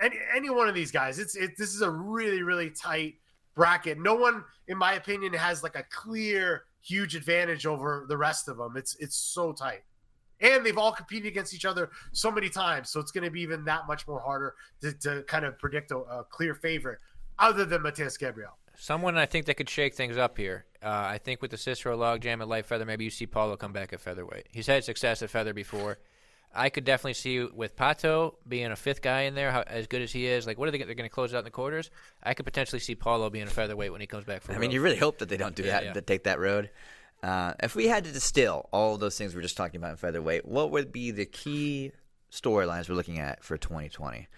any any one of these guys. It's it. This is a really really tight bracket. No one, in my opinion, has like a clear huge advantage over the rest of them. It's it's so tight. And they've all competed against each other so many times, so it's going to be even that much more harder to, to kind of predict a, a clear favorite, other than Mateus Gabriel. Someone I think that could shake things up here. Uh, I think with the Cicero logjam at light feather, maybe you see Paulo come back at featherweight. He's had success at feather before. I could definitely see with Pato being a fifth guy in there, how, as good as he is. Like, what are they? They're going to close out in the quarters. I could potentially see Paulo being a featherweight when he comes back. From I mean, you really hope that they don't do yeah, that, yeah. to take that road. Uh, if we had to distill all those things we are just talking about in featherweight, what would be the key storylines we're looking at for 2020?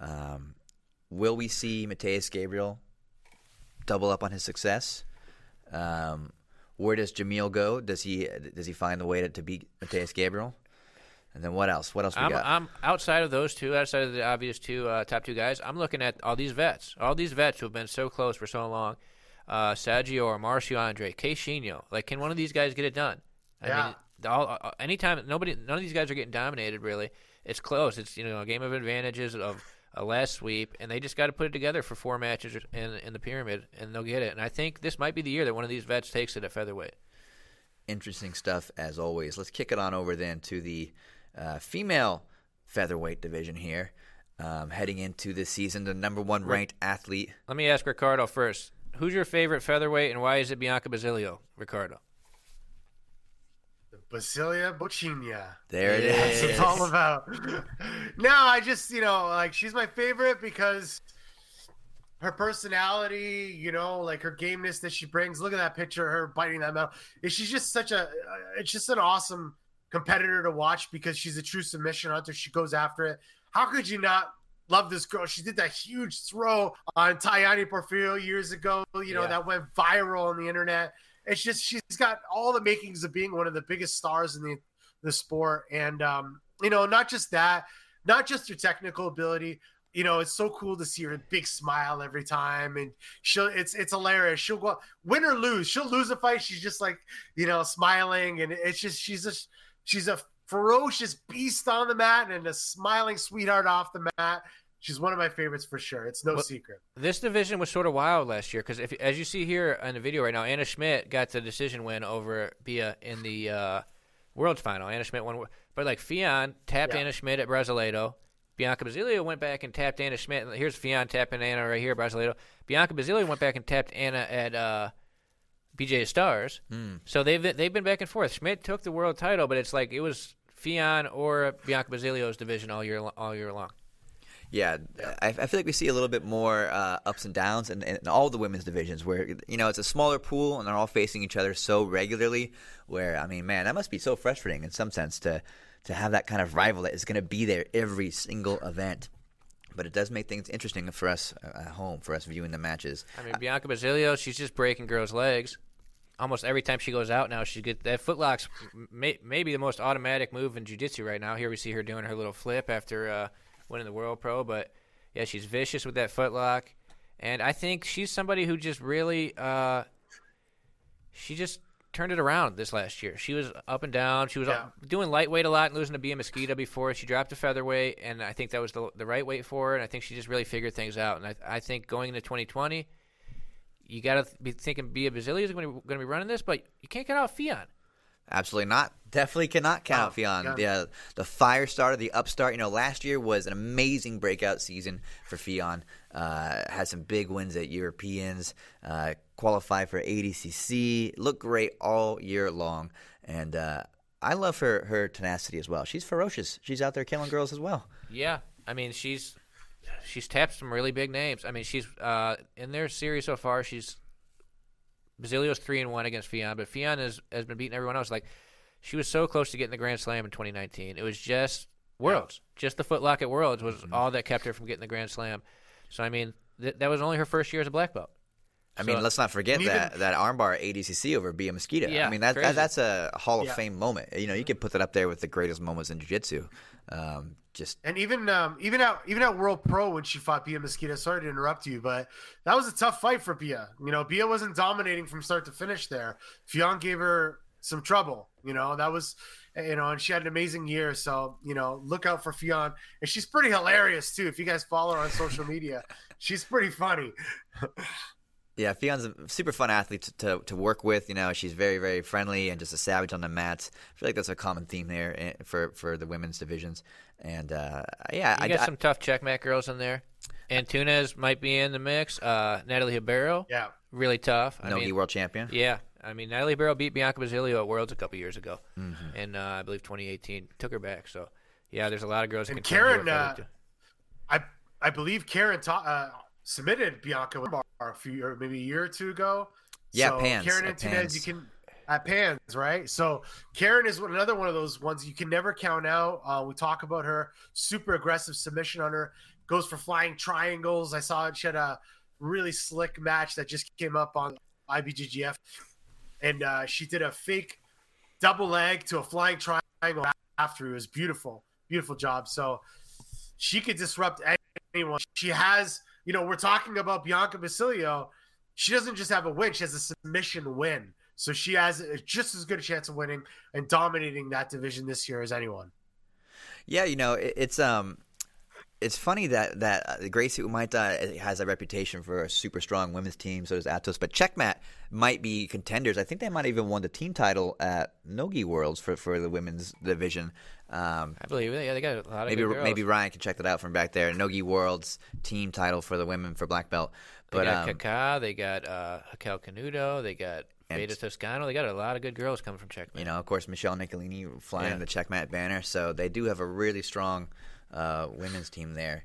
Um, will we see Mateus Gabriel double up on his success? Um, where does Jamil go? Does he does he find the way to, to beat Mateus Gabriel? And then what else? What else we I'm, got? I'm outside of those two, outside of the obvious two uh, top two guys. I'm looking at all these vets, all these vets who have been so close for so long. Uh, Sergio or Marcio Andre, Queixinho. Like, can one of these guys get it done? I yeah. mean, all, uh, anytime nobody, none of these guys are getting dominated. Really, it's close. It's you know a game of advantages of a last sweep, and they just got to put it together for four matches in in the pyramid, and they'll get it. And I think this might be the year that one of these vets takes it at featherweight. Interesting stuff as always. Let's kick it on over then to the uh, female featherweight division here. Um, heading into this season, the number one ranked athlete. Let me ask Ricardo first. Who's your favorite featherweight, and why is it Bianca Basilio, Ricardo? Basilia Bocchina. There it That's it's all about. no, I just, you know, like she's my favorite because her personality, you know, like her gameness that she brings. Look at that picture, her biting that metal. She's just such a, uh, it's just an awesome competitor to watch because she's a true submission hunter. She goes after it. How could you not love this girl? She did that huge throw on Tayane Porfirio years ago, you know, yeah. that went viral on the internet. It's just she's got all the makings of being one of the biggest stars in the the sport. And um, you know, not just that, not just her technical ability, you know, it's so cool to see her big smile every time, and she'll it's it's hilarious. She'll go win or lose. She'll lose a fight. She's just like you know smiling, and it's just she's just She's a ferocious beast on the mat and a smiling sweetheart off the mat. She's one of my favorites for sure. It's no well, secret. This division was sort of wild last year because, as you see here in the video right now, Anna Schmidt got the decision win over Bia in the uh, World's Final. Anna Schmidt won, but like Ffion tapped yeah. Anna Schmidt at Brasileiro. Bianca Basilio went back and tapped Anna Schmidt. Here's Ffion tapping Anna right here, at Brasileiro. Bianca Basilio went back and tapped Anna at uh, BJJ Stars. Mm. So they've they've been back and forth. Schmidt took the world title, but it's like it was Ffion or Bianca Basilio's division all year all year long. Yeah, I, I feel like we see a little bit more uh, ups and downs in, in, all the women's divisions, where you know it's a smaller pool and they're all facing each other so regularly. Where I mean, man, that must be so frustrating in some sense to to have that kind of rival that is going to be there every single event but it does make things interesting for us uh, at home, for us viewing the matches. I mean, Bianca Basilio, she's just breaking girls' legs. Almost every time she goes out now, she gets that footlock's may, maybe the most automatic move in jiu-jitsu right now. Here we see her doing her little flip after uh, winning the World Pro, but yeah, she's vicious with that footlock, and I think she's somebody who just really, uh, she just turned it around this last year. She was up and down. She was yeah. doing lightweight a lot and losing to Bia Mesquita before. She dropped to featherweight, and I think that was the, the right weight for her. And I think she just really figured things out. And I, I think going into 2020, you got to be thinking Bia Basilio is going to be running this, but you can't get out Ffion. Absolutely not. Definitely cannot count oh, Ffion. Yeah. The, the fire starter, the upstart. You know, last year was an amazing breakout season for Ffion. Uh, had some big wins at Europeans. Uh, qualified for ADCC. Looked great all year long, and uh, I love her her tenacity as well. She's ferocious. She's out there killing girls as well. Yeah, I mean she's she's tapped some really big names. I mean, she's uh, in their series so far. She's Basilio's three and one against Ffion, but Ffion has has been beating everyone else. Like she was so close to getting the Grand Slam in 2019. It was just Worlds, just the footlock at Worlds was Mm-hmm. all that kept her from getting the Grand Slam. So I mean, th- that was only her first year as a black belt. I mean, So- let's not forget even- that that armbar at ADCC over Bia Mesquita. Yeah, I mean, that, that that's a Hall of Yeah. Fame moment. You know, you could put that up there with the greatest moments in jiu-jitsu. Um, just And even um, even at even at World Pro when she fought Bia Mesquita, sorry to interrupt you, but that was a tough fight for Bia. You know, Bia wasn't dominating from start to finish there. Ffion gave her some trouble. You know, that was you know, and she had an amazing year. So you know, look out for Ffion, and she's pretty hilarious too. If you guys follow her on social media, she's pretty funny. <laughs> Yeah, Ffion's a super fun athlete to, to, to work with. You know, she's very, very friendly and just a savage on the mats. I feel like that's a common theme there eh, for, for the women's divisions. And uh, yeah, You I got I- some tough Checkmat girls in there. Antunes might be in the mix. Uh, Natalie Ribeiro, Yeah. really tough. I Nogi mean, world champion. Yeah, I mean Natalie Barrow beat Bianca Basilio at Worlds a couple years ago, Mm-hmm. and uh, I believe 2018 took her back. So yeah, there's a lot of girls. that And can Karen, uh. I I believe Karen ta- uh, submitted Bianca a few or maybe a year or two ago. Yeah, so Pans, Karen Tunez, you can at Pans, right? So Karen is another one of those ones you can never count out. Uh, we talk about her super aggressive submission on her, goes for flying triangles. I saw it. She had a really slick match that just came up on IBJJF, and uh, she did a fake double leg to a flying triangle after. It was beautiful, beautiful job. So she could disrupt anyone. She has, you know, we're talking about Bianca Basilio. She doesn't just have a win; she has a submission win. So she has just as good a chance of winning and dominating that division this year as anyone. Yeah, you know, it, it's um, it's funny that that uh, Gracie Umaita has a reputation for a super strong women's team. So does Atos, but Checkmat might be contenders. I think they might have even won the team title at Nogi Worlds for for the women's division. Um, I believe it. Yeah, they got a lot of maybe good girls. maybe Ryan can check that out from back there. Nogi Worlds team title for the women for black belt. But, They got um, Kaká, they got uh, Raquel Canuto, they got And- Beta Toscano. They got a lot of good girls coming from Checkmat. you know, of course, Michelle Nicolini flying Yeah. the checkmat banner. So they do have a really strong uh, women's team there.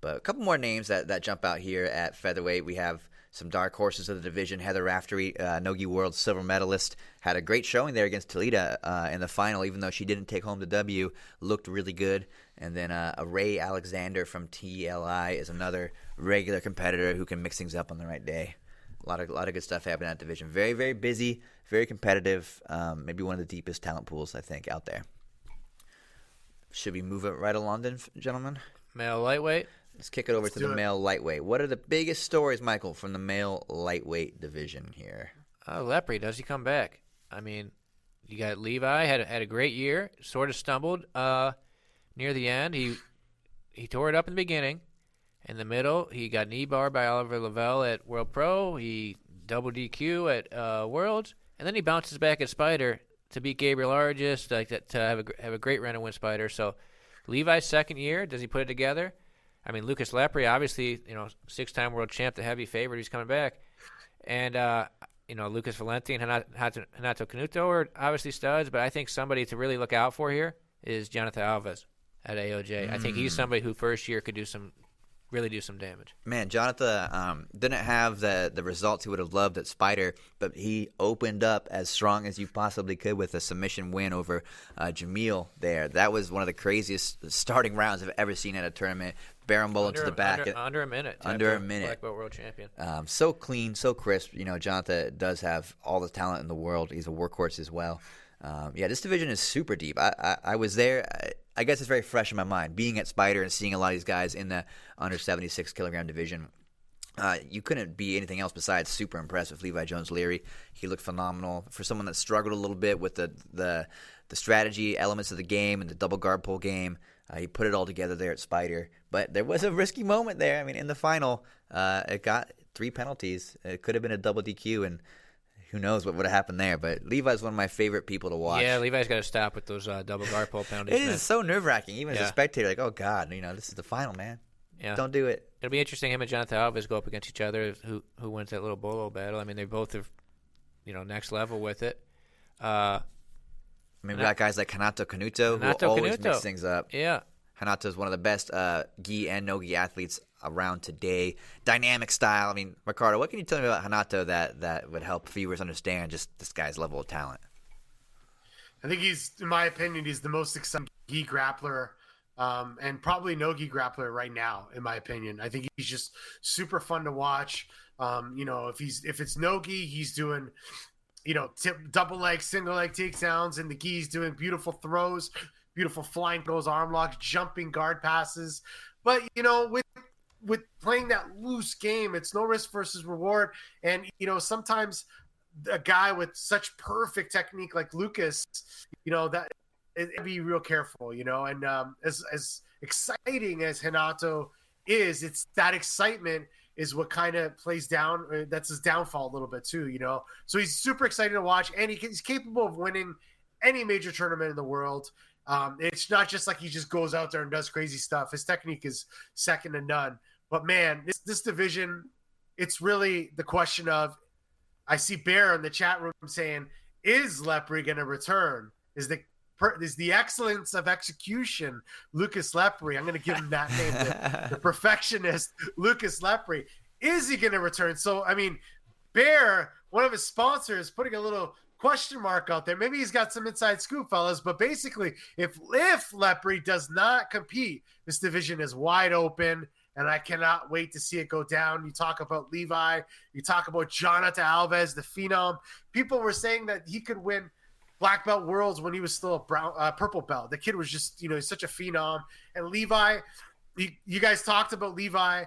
But a couple more names that, that jump out here at featherweight. We have some dark horses of the division. Heather Raftery, uh, Nogi World silver medalist, had a great showing there against Toledo uh, in the final, even though she didn't take home the W. Looked really good. And then uh, Ray Alexander from TLI is another regular competitor who can mix things up on the right day. A lot of a lot of good stuff happening in that division. Very very busy, very competitive. Um, maybe one of the deepest talent pools I think out there. Should we move it right along, then, gentlemen? Male lightweight. Let's kick it over to the it. male lightweight. What are the biggest stories, Michael, from the male lightweight division here? Uh, Lepri, does he come back? I mean, you got Levi had a, had a great year. Sort of stumbled uh, near the end. He he tore it up in the beginning. In the middle, he got knee bar by Oliver Lavelle at World Pro. He double DQ at uh, Worlds, and then he bounces back at Spider to beat Gabriel Arges, like that, to have a have a great run and win Spider. So, Levi's second year, does he put it together? I mean, Lucas Lepri, obviously, you know, six-time world champ, the heavy favorite. He's coming back, and uh, you know, Lucas Valente and Renato, Renato Canuto are obviously studs, but I think somebody to really look out for here is Jonathan Alves at AOJ. I think he's somebody who first year could do some, really do some damage. Man, Jonathan um, didn't have the the results he would have loved at Spider, but he opened up as strong as you possibly could with a submission win over uh, Jamil. There, that was one of the craziest starting rounds I've ever seen at a tournament. Barrel to the back. under, under a minute, Under a minute. black belt world champion. Um, so clean, so crisp. You know, Jonathan does have all the talent in the world. He's a workhorse as well. Um, yeah, this division is super deep. I, I, I was there. I, I guess it's very fresh in my mind. Being at Spider and seeing a lot of these guys in the under 76 kilogram division. Uh, you couldn't be anything else besides super impressed with Levi Jones Leary. He looked phenomenal for someone that struggled a little bit with the the, the strategy elements of the game and the double guard pull game. Uh, he put it all together there at Spider, but there was a risky moment there. I mean, in the final, uh, it got three penalties. It could have been a double DQ, and who knows what would have happened there. But Levi's one of my favorite people to watch. Yeah, Levi's got to stop with those uh, double guard pull penalties. it man. is so nerve wracking, even as a spectator. Like, oh god, you know, this is the final, man. Yeah. Don't do it. It'll be interesting him and Jonathan Alves go up against each other. Who who wins that little bolo battle? I mean, they both are, you know, next level with it. Uh, I mean, we got guys like Kanato Kanuto Kanato who always Canuto. mix things up. yeah, Renato is one of the best uh, gi and no gi athletes around today. Dynamic style. I mean, Ricardo, what can you tell me about Renato that that would help viewers understand just this guy's level of talent? I think he's, in my opinion, he's the most exciting gi grappler um, and probably no gi grappler right now, in my opinion. I think he's just super fun to watch. Um, you know, if he's if it's no gi, he's doing, you know, tip, double leg, single leg takedowns, and the gi's doing beautiful throws, beautiful flying throws, arm locks, jumping guard passes. But you know, with with playing that loose game, it's no risk versus reward, and you know sometimes a guy with such perfect technique like Lucas, you know that it, be real careful, you know. And um, as as exciting as Renato is, it's that excitement is what kind of plays down. Uh, that's his downfall a little bit too, you know. So he's super exciting to watch, and he, he's capable of winning any major tournament in the world. Um, it's not just like he just goes out there and does crazy stuff. His technique is second to none. But man, this this division, it's really the question of. I see Bear in the chat room saying, "Is Lepri going to return? Is the is the excellence of execution, Lucas Lepri? I'm going to give him that name, the, the <laughs> perfectionist, Lucas Lepri. Is he going to return? So, I mean, Bear, one of his sponsors, putting a little question mark out there. Maybe he's got some inside scoop, fellas. But basically, if if Lepri does not compete, this division is wide open, and I cannot wait to see it go down. You talk about Levi, you talk about Jonathan Alves, the phenom. People were saying that he could win black belt worlds when he was still a brown uh, purple belt. The kid was just you know he's such a phenom. And Levi, you, you guys talked about Levi.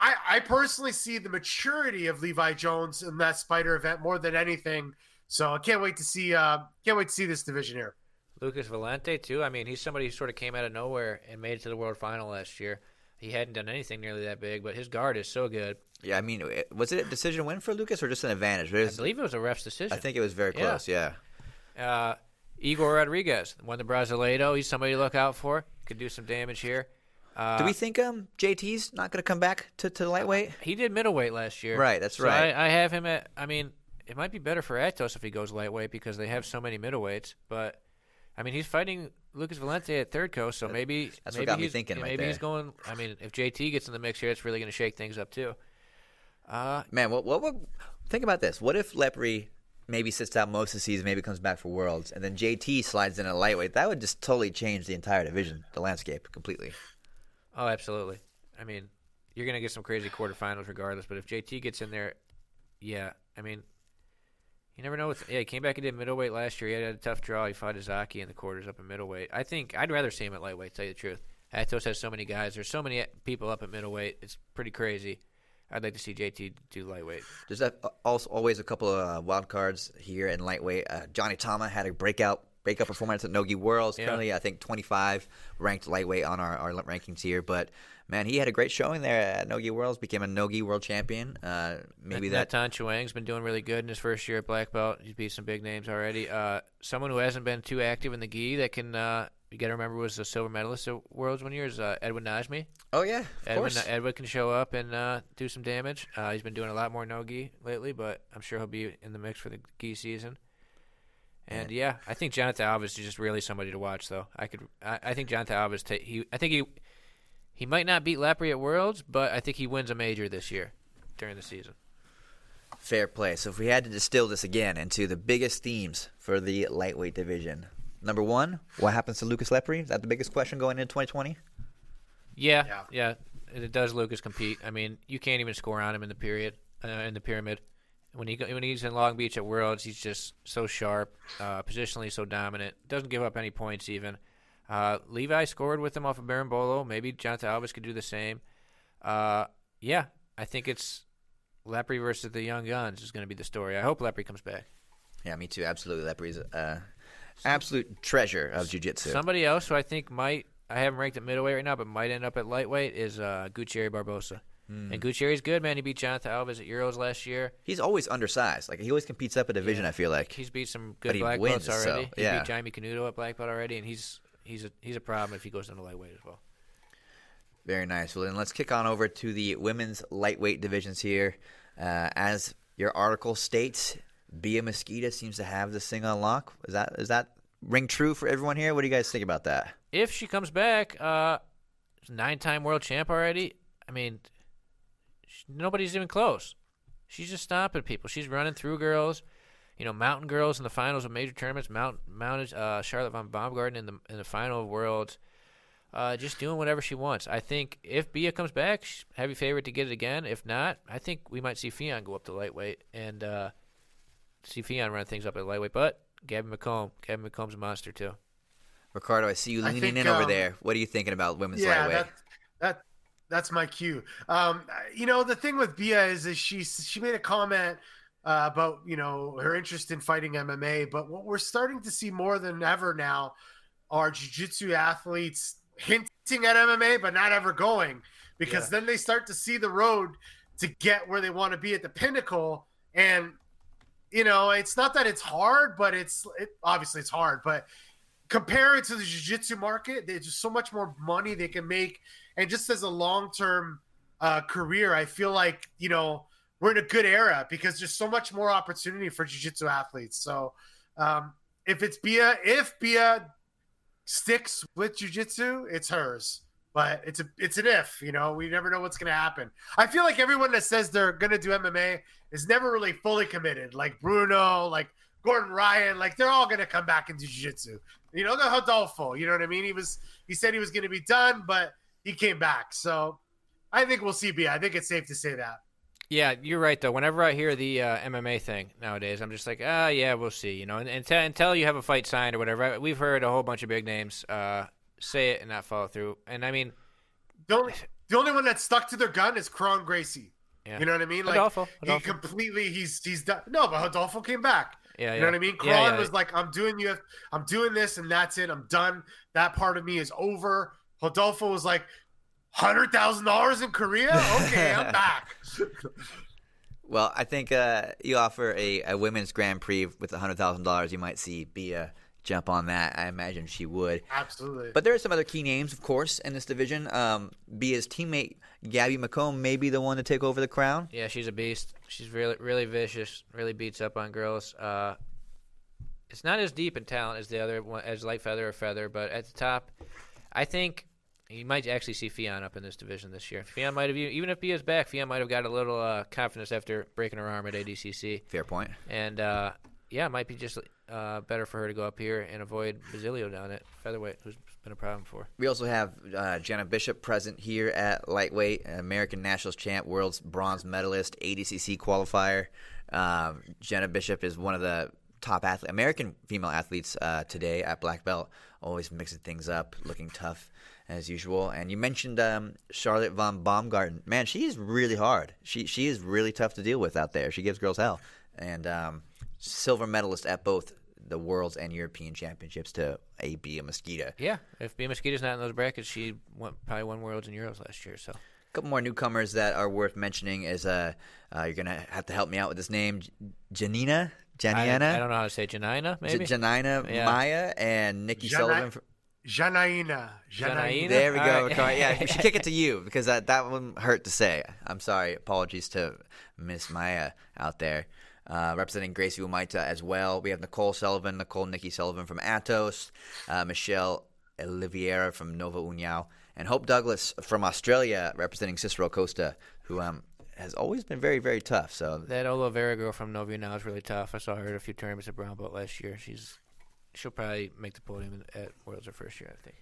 I, I personally see the maturity of Levi Jones in that Spider event more than anything. So I can't wait to see uh can't wait to see this division here. Lucas Valente too. I mean, he's somebody who sort of came out of nowhere and made it to the world final last year. He hadn't done anything nearly that big, but his guard is so good. Yeah, I mean, was it a decision win for Lucas or just an advantage? Was, I believe it was a ref's decision. I think it was very close. Yeah. yeah. Uh, Igor Rodriguez won the Brasileiro. He's somebody to look out for. Could do some damage here. Uh, do we think um JT's not going to come back to, to lightweight? He did middleweight last year. Right, that's so right. I, I, have him at. I mean, it might be better for Atos if he goes lightweight because they have so many middleweights. But I mean, he's fighting Lucas Valente at third coast, so maybe that's maybe what got me thinking. Maybe right he's going. I mean, if JT gets in the mix here, it's really going to shake things up too. Uh, Man, what, what, what? Think about this. What if Lepri maybe sits out most of the season, maybe comes back for Worlds, and then JT slides in a lightweight. That would just totally change the entire division, the landscape completely. Oh, absolutely. I mean, you're going to get some crazy quarterfinals regardless, but if JT gets in there, yeah, I mean, you never know. Yeah, he came back and did middleweight last year. He had a tough draw. He fought Izaki in the quarters up in middleweight. I think I'd rather see him at lightweight, tell you the truth. Atos has so many guys. There's so many people up at middleweight. It's pretty crazy. I'd like to see JT do lightweight. There's also always a couple of uh, wild cards here in lightweight. Uh, Johnny Tama had a breakout breakout performance at Nogi Worlds. Yeah. Currently, I think 25 ranked lightweight on our, our rankings here. But man, he had a great showing there at Nogi Worlds. Became a Nogi World Champion. Uh, maybe that. Natan Chuang's been doing really good in his first year at black belt. He's beat some big names already. Uh, someone who hasn't been too active in the gi that can uh, you got to remember was a silver medalist at Worlds one year is uh, Edwin Najmi. Oh yeah, of Edwin, course. Edwin can show up and uh, do some damage. Uh, he's been doing a lot more no gi lately, but I'm sure he'll be in the mix for the gi season. And yeah, I think Jonathan Alves is just really somebody to watch, though. I could, I, I think Jonathan Alves, ta- he, I think he, he might not beat Lepri at Worlds, but I think he wins a major this year during the season. Fair play. So if we had to distill this again into the biggest themes for the lightweight division, number one, what happens to Lucas Lepri? Is that the biggest question going into 2020? Yeah, Yeah. yeah, it does. Lucas compete. I mean, you can't even score on him in the period, uh, in the pyramid. When he go- when he's in Long Beach at Worlds, he's just so sharp, uh, positionally so dominant. Doesn't give up any points even. Uh, Levi scored with him off of Berimbolo. Maybe Jonathan Alves could do the same. Uh, yeah, I think it's Lepri versus the Young Guns is going to be the story. I hope Lepri comes back. Yeah, me too. Absolutely. Lepri's uh, absolute treasure of jiu-jitsu. Somebody else who I think might I haven't ranked at middleweight right now, but might end up at lightweight is uh, Gutierrez Barbosa. Hmm. And Gutierrez good man. He beat Jonathan Alves at Euros last year. He's always undersized. Like he always competes up a division. I feel like. He's beat some good he black wins, belts already. so, he yeah. beat Jaime Canuto at black belt already, and he's he's a he's a problem if he goes down to lightweight as well. Very nice. Well, then let's kick on over to the women's lightweight divisions here. Uh, as your article states, Bia Mesquita seems to have this thing on lock. Is that is that ring true for everyone here? What do you guys think about that? If she comes back, uh, nine-time world champ already. I mean, nobody's even close. She's just stomping people. She's running through girls. You know, mountain girls in the finals of major tournaments. Mount mounted uh, Charlotte von Baumgarten in the in the final of worlds. Uh, just doing whatever she wants. I think if Bia comes back, she's heavy favorite to get it again. If not, I think we might see Ffion go up to lightweight and uh, see Ffion run things up at lightweight. But Gabby McComb, Gabby McComb's a monster too. Ricardo, I see you leaning think, in over um, there. What are you thinking about women's yeah, lightweight? that, that that's my cue. Um, you know, the thing with Bia is, is she she made a comment uh, about you know her interest in fighting MMA, but what we're starting to see more than ever now are jiu-jitsu athletes hinting at MMA, but not ever going, because Yeah. then they start to see the road to get where they want to be at the pinnacle, and you know, it's not that it's hard, but it's it, obviously it's hard, but compare it to the jiu-jitsu market there's just so much more money they can make and just as a long-term uh, career i feel like you know we're in a good era because there's so much more opportunity for jiu-jitsu athletes. So um, if it's bia if bia sticks with jiu-jitsu it's hers. But it's a it's an if you know we never know what's going to happen. I feel like everyone that says they're going to do mma is never really fully committed like bruno like gordon ryan like they're all going to come back into jiu-jitsu. You know, the Rodolfo, you know what I mean? He was he said he was going to be done, but he came back. So I think we'll see B. I think it's safe to say that. Yeah, you're right though. Whenever I hear the uh, MMA thing nowadays, I'm just like, ah, yeah, we'll see. You know, and, until, until you have a fight signed or whatever, we've heard a whole bunch of big names uh, say it and not follow through. And I mean, The only the only one that stuck to their gun is Kron Gracie. Yeah. You know what I mean? Like Rodolfo, he completely he's he's done. No, but Rodolfo came back. yeah, yeah. You know what I mean? Kron yeah. was like, I'm doing you I'm doing this and that's it. I'm done. That part of me is over. Rodolfo was like, hundred thousand dollars in Korea? Okay, I'm <laughs> back. Well, I think uh, you offer a, a women's Grand Prix with hundred thousand dollars. You might see Bia jump on that. I imagine she would. Absolutely. But there are some other key names, of course, in this division. Um, Bia's teammate Gabby McComb may be the one to take over the crown. Yeah, she's a beast. She's really, really vicious. Really beats up on girls. Uh, it's not as deep in talent as the other one, as light feather or feather, but at the top, I think you might actually see Ffion up in this division this year. Ffion might have, even if Bia's back, Ffion might have got a little uh, confidence after breaking her arm at ADCC, Fair point. and uh, yeah, it might be just uh, better for her to go up here and avoid Basilio down at featherweight, who's been a problem for. We also have uh, Jenna Bishop present here at lightweight, American Nationals champ, world's bronze medalist, ADCC qualifier. Um, Jenna Bishop is one of the top athlete, American female athletes uh, today at black belt. Always mixing things up, looking tough as usual. And you mentioned um, Charlotte von Baumgarten. Man, she is really hard. She she is really tough to deal with out there. She gives girls hell. And um, silver medalist at both the world's and European championships to a Bia Mesquita. Yeah, if Bia Mesquita's not in those brackets, she won, probably won worlds and Euros last year. So A couple more newcomers that are worth mentioning is uh, uh you're gonna have to help me out with this name, J- Janina, I, Janina, I don't know how to say Janina, maybe. J- Janina Yeah. Maya, and Nikki Jana- Sullivan. From, Janaina. Janaina? Janaina. there we go. right. Ricardo. Yeah, we should kick it to <laughs> you because that that one hurt to say. I'm sorry. Apologies to Miss Maya out there. Uh, representing Gracie Umaita as well. We have Nicole Sullivan, Nicole Nikki Sullivan from Atos, uh, Michelle Oliveira from Nova União, and Hope Douglas from Australia representing Cicero Costa, who um, has always been very, very tough. So That Oliveira girl from Nova now is really tough. I saw her at a few tournaments at Brown Boat last year. She's she'll probably make the podium at Worlds her first year, I think.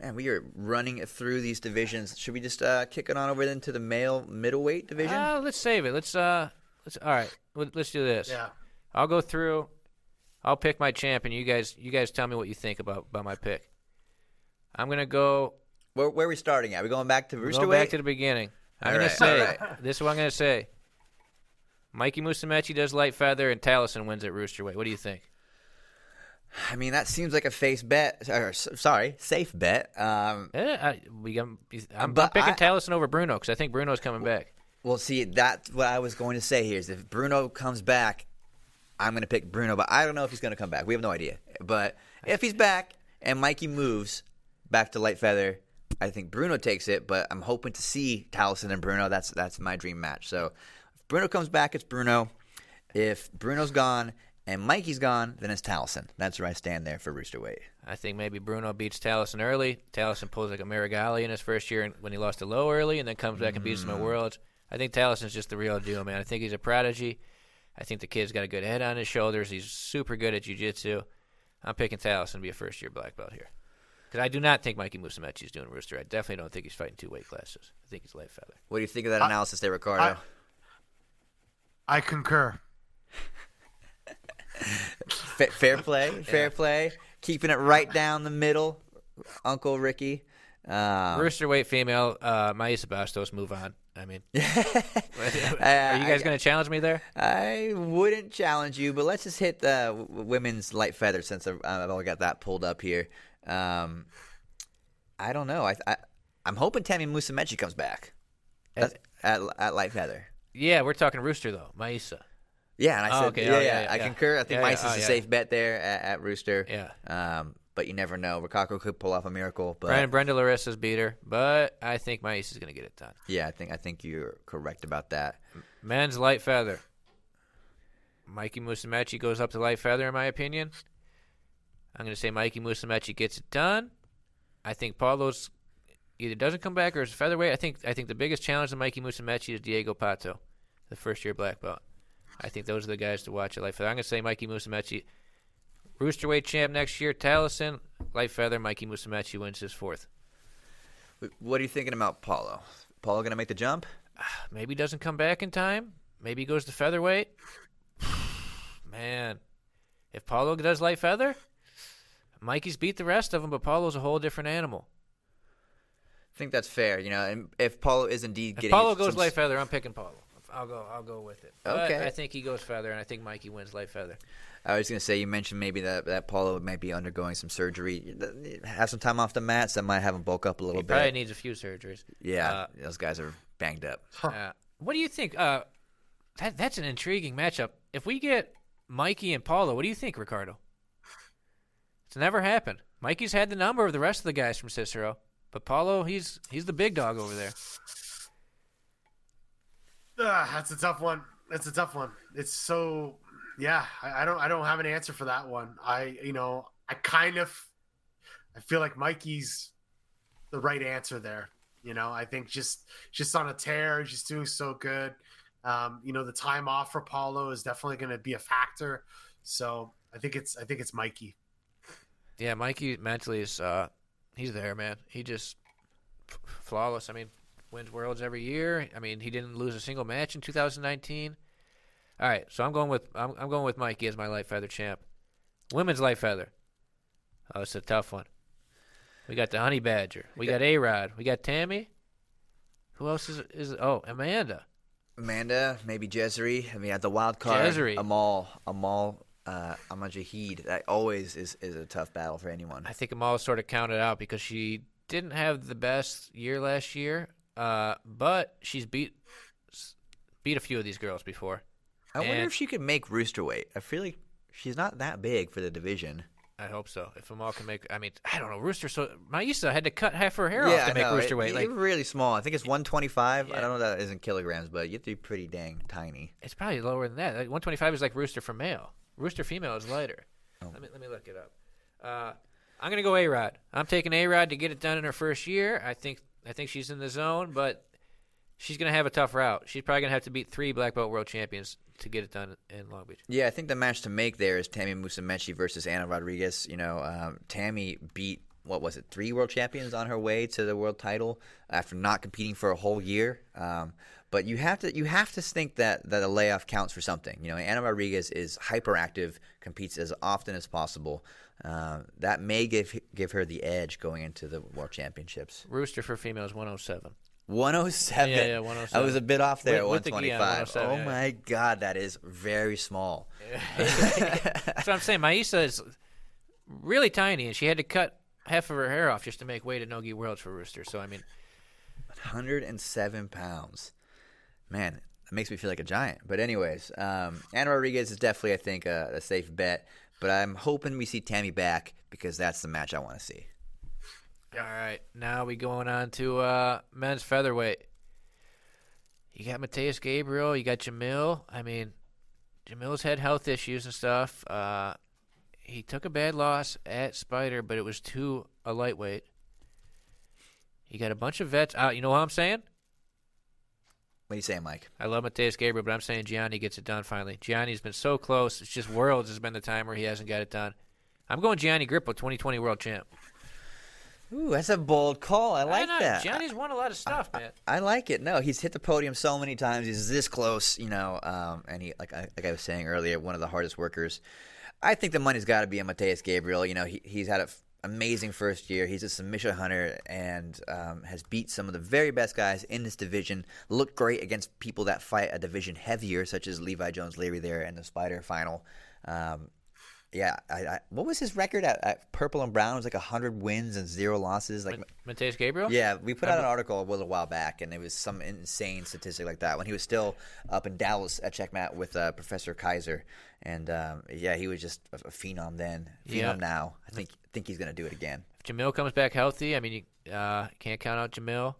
Man, we are running through these divisions. Should we just uh, kick it on over then to the male middleweight division? Uh, let's save it. Let's uh, let's all right. let- Let's do this. Yeah. I'll go through. I'll pick my champ, and you guys, you guys, tell me what you think about about my pick. I'm gonna go. where, where are we starting at? we going back to Go Rooster back to the beginning. I'm All gonna right, say all right. this is what I'm gonna say. Mikey Musumeci does light feather, and Thalison wins at roosterweight. What do you think? I mean, that seems like a face bet. Or, sorry, safe bet. Um, Eh, I, we I'm, I'm picking I- Thalison over Bruno because I think Bruno's coming back. well, see, that's what I was going to say here is if Bruno comes back, I'm going to pick Bruno, but I don't know if he's going to come back. We have no idea. But if he's back and Mikey moves back to light feather, I think Bruno takes it. But I'm hoping to see Thalison and Bruno. That's that's my dream match. So if Bruno comes back, it's Bruno. If Bruno's gone and Mikey's gone, then it's Thalison. That's where I stand there for Rooster weight. I think maybe Bruno beats Thalison early. Thalison pulls like a Meregali in his first year when he lost to Lo early, and then comes back and beats him at mm. Worlds. I think Thalison's just the real deal, man. I think he's a prodigy. I think the kid's got a good head on his shoulders. He's super good at jiu-jitsu. I'm picking Thalison to be a first-year black belt here. Because I do not think Mikey Musumeci is doing Rooster. I definitely don't think he's fighting two weight classes. I think he's light feather. What do you think of that analysis there, Ricardo? I concur. <laughs> Fa- fair play, fair play. Keeping it right down the middle, Uncle Ricky. Um, Rooster weight female, uh, Maisa Bastos, move on. I mean, <laughs> <laughs> are you guys going to challenge me there? I wouldn't challenge you, but let's just hit the women's light feather since I've, I've only got that pulled up here. Um, I don't know. I, I I'm hoping Tammy Musumeci comes back at, at, at light feather. Yeah, we're talking Rooster though. Maisa. Yeah, and I Oh, said, okay. yeah, Oh, yeah, yeah, yeah, I concur. I think. Mice is Oh, a yeah. safe bet there at, at Rooster. Yeah. Um, but you never know. Rikako could pull off a miracle. But Brandon Brenda Larissa's beat her, but I think Maisa is going to get it done. yeah, I think I think you're correct about that. Men's light feather. Mikey Musumeci goes up to light feather, in my opinion. I'm going to say Mikey Musumeci gets it done. I think Paulo's either doesn't come back or is featherweight. I think I think the biggest challenge to Mikey Musumeci is Diego Pato, the first year black belt. I think those are the guys to watch at light feather. I'm going to say Mikey Musumeci, roosterweight champ next year. Thalison, light feather. Mikey Musumeci wins his fourth. What are you thinking about Paulo? Paulo gonna make the jump? <sighs> Maybe he doesn't come back in time. Maybe he goes to featherweight. <sighs> Man, if Paulo does light feather, Mikey's beat the rest of them, but Paulo's a whole different animal. I think that's fair. You know, and if Paulo is indeed If getting Paulo goes some- light feather, I'm picking Paulo. I'll go. I'll go with it. But Okay. I think he goes feather, and I think Mikey wins light feather. I was gonna say you mentioned maybe that that Paulo might be undergoing some surgery. Have some time off the mats. That might have him bulk up a little bit. He bit. probably needs a few surgeries. yeah, Uh, those guys are banged up. Uh, what do you think? Uh, that that's an intriguing matchup. If we get Mikey and Paulo, what do you think, Ricardo? It's never happened. Mikey's had the number of the rest of the guys from Cicero, but Paulo, he's he's the big dog over there. Ah, that's a tough one. That's a tough one. It's so yeah. I, I don't I don't have an answer for that one. I you know I kind of I feel like Mikey's the right answer there. You know I think just just on a tear, just doing so good. Um, you know the time off for Paulo is definitely going to be a factor. So I think it's I think it's Mikey. Yeah, Mikey mentally is uh, he's there, man. He just flawless. I mean, wins worlds every year. I mean, he didn't lose a single match in 2019. All right, so I'm going with I'm, I'm going with Mikey as my light feather champ. Women's light feather. Oh, it's a tough one. We got the Honey Badger. We got A Rod. We got Tammy. Who else is is oh Amanda? Amanda, maybe Gezary. I mean, at the wild card, Gezary. Amal, Amal, uh, Amjahid. That always is, is a tough battle for anyone. I think Amal sort of counted out because she didn't have the best year last year, uh, but she's beat beat a few of these girls before. I wonder if she could make rooster weight. I feel like she's not that big for the division. I hope so. If Amal can make, I mean, I don't know. Rooster. So Maisa had to cut half her hair off to make rooster It- weight. Like really small. I think it's 125. I don't know that isn't kilograms, but you have to be pretty dang tiny. it's probably lower than that. Like 125 is like rooster for male. Rooster female is lighter. Let me let me look it up. Uh, I'm gonna go A Rod. I'm taking A Rod to get it done in her first year. I think I think she's in the zone, but she's gonna have a tough route. She's probably gonna have to beat three black belt world champions to get it done in Long Beach. Yeah, I think the match to make there is Tammy Musumeci versus Anna Rodriguez. You know, um, Tammy beat what was it, three world champions on her way to the world title after not competing for a whole year. Um, but you have to you have to think that that a layoff counts for something. You know, Anna Rodriguez is hyperactive, competes as often as possible. Uh, that may give give her the edge going into the world championships. Rooster for females is 107. 107. Yeah, yeah, I was a bit off there. With- with the gi 125. oh yeah, my god, that is very small. <laughs> That's what I'm saying. Maisa is really tiny, and she had to cut half of her hair off just to make weight at Nogi Worlds for Rooster. So I mean, 107 pounds. Man, that makes me feel like a giant. But anyways, um, Anna Rodriguez is definitely, I think, a, a safe bet. But I'm hoping we see Tammy back because that's the match I want to see. all right, now we going on to uh, men's featherweight. You got Mateus Gabriel, you got Jamil. I mean, Jamil's had health issues and stuff. Uh, he took a bad loss at Spider, but it was to a lightweight. You got a bunch of vets out. You know what I'm saying? What are you saying, Mike? I love Mateus Gabriel, but I'm saying Gianni gets it done finally. Gianni's been so close. It's just Worlds has been the time where he hasn't got it done. I'm going Gianni Grippo, 2020 World Champ. Ooh, that's a bold call. I like not? that. Gianni's won a lot of stuff, man. I like it. No, he's hit the podium so many times. He's this close, you know. Um, and he, like I, like I was saying earlier, one of the hardest workers. I think the money's got to be on Mateus Gabriel. You know, he, he's had f- amazing first year. He's a submission hunter and um, has beat some of the very best guys in this division. Looked great against people that fight a division heavier, such as Levi Jones Leary there in the Spider final. Um, yeah, I, I, what was his record at, at Purple and Brown? It was like hundred wins and zero losses. Like Mateus Gabriel? yeah, we put out an article a little while back, and it was some insane statistic like that when he was still up in Dallas at Checkmat with uh, Professor Kaiser, and um, yeah, he was just a, a phenom then, phenom Yeah. now. I think think he's gonna do it again. If Jamil comes back healthy, I mean, you uh, can't count out Jamil.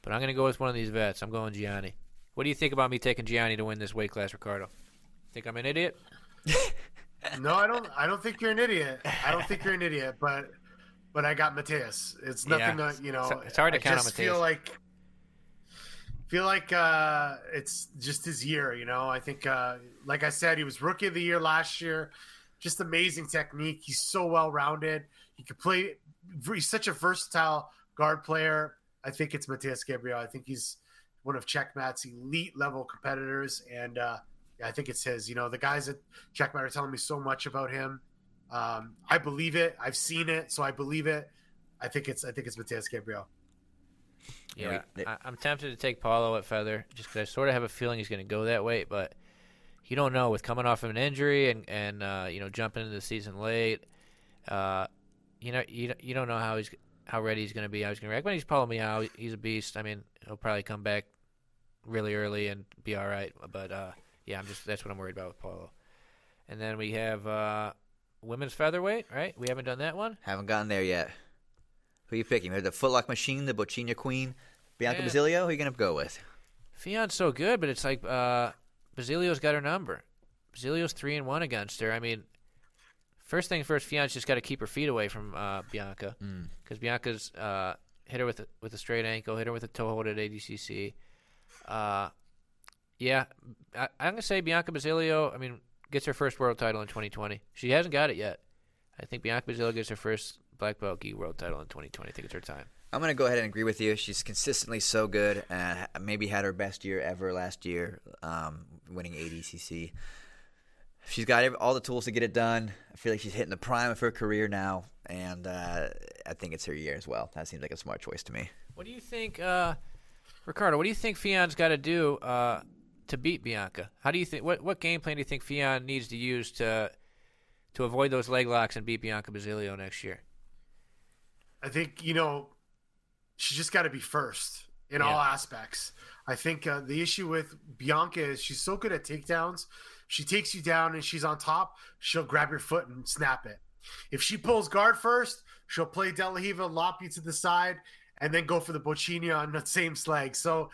But I'm going to go with one of these vets. I'm going Gianni. What do you think about me taking Gianni to win this weight class, Ricardo? Think I'm an idiot? <laughs> No, I don't. I don't think you're an idiot. I don't think you're an idiot, but but I got Mateus. It's nothing Yeah. to you know. It's- hard to I count on Mateus. Feel like feel like uh, it's just his year. You know, I think uh, like I said, he was rookie of the year last year. Just amazing technique. He's so well rounded. He could play. He's such a versatile guard player. I think it's Mateus Gabriel. I think he's one of Checkmat's elite level competitors, and uh, I think it's his. You know, the guys at Checkmat are telling me so much about him. Um, I believe it. I've seen it, so I believe it. I think it's I think it's Mateus Gabriel. Yeah, I, I'm tempted to take Paulo at feather just because I sort of have a feeling he's going to go that way, but you don't know with coming off of an injury and and uh, you know jumping into the season late. Uh, you know you you don't know how he's how ready he's going to be. How he's going to react. When he's Paulo Miyao, he's a beast. I mean, he'll probably come back really early and be all right. But uh, yeah, I'm just that's what I'm worried about with Paulo. And then we have uh, women's featherweight, right? We haven't done that one. Haven't gotten there yet. Who are you picking? The Footlock Machine, the Bocina Queen, Bianca. Basilio. Who are you gonna go with? Ffion's so good, but it's like uh, Basilio's got her number. Basilio's three and one against her. I mean, first thing first, Ffion's just got to keep her feet away from uh, Bianca because Bianca's uh, hit her with a, with a straight ankle, hit her with a toe hold at ADCC. Uh, yeah, I, I'm gonna say Bianca Basilio. I mean, gets her first world title in 2020. She hasn't got it yet. I think Bianca Basilio gets her first black belt gi world title in 2020. I think it's her time. I'm gonna go ahead and agree with you. She's consistently so good. Uh, maybe had her best year ever last year, um, winning ADCC. She's got all the tools to get it done. I feel like she's hitting the prime of her career now, and uh, I think it's her year as well. That seems like a smart choice to me. What do you think, uh, Ricardo? What do you think Ffion's got to do uh, to beat Bianca? How do you think? What what game plan do you think Ffion needs to use to to avoid those leg locks and beat Bianca Basilio next year? I think you know she just got to be first in all aspects. I think uh, the issue with Bianca is she's so good at takedowns. She takes you down and she's on top. She'll grab your foot and snap it. If she pulls guard first, she'll play De La lop you to the side, and then go for the Bocchini on the same slag. So,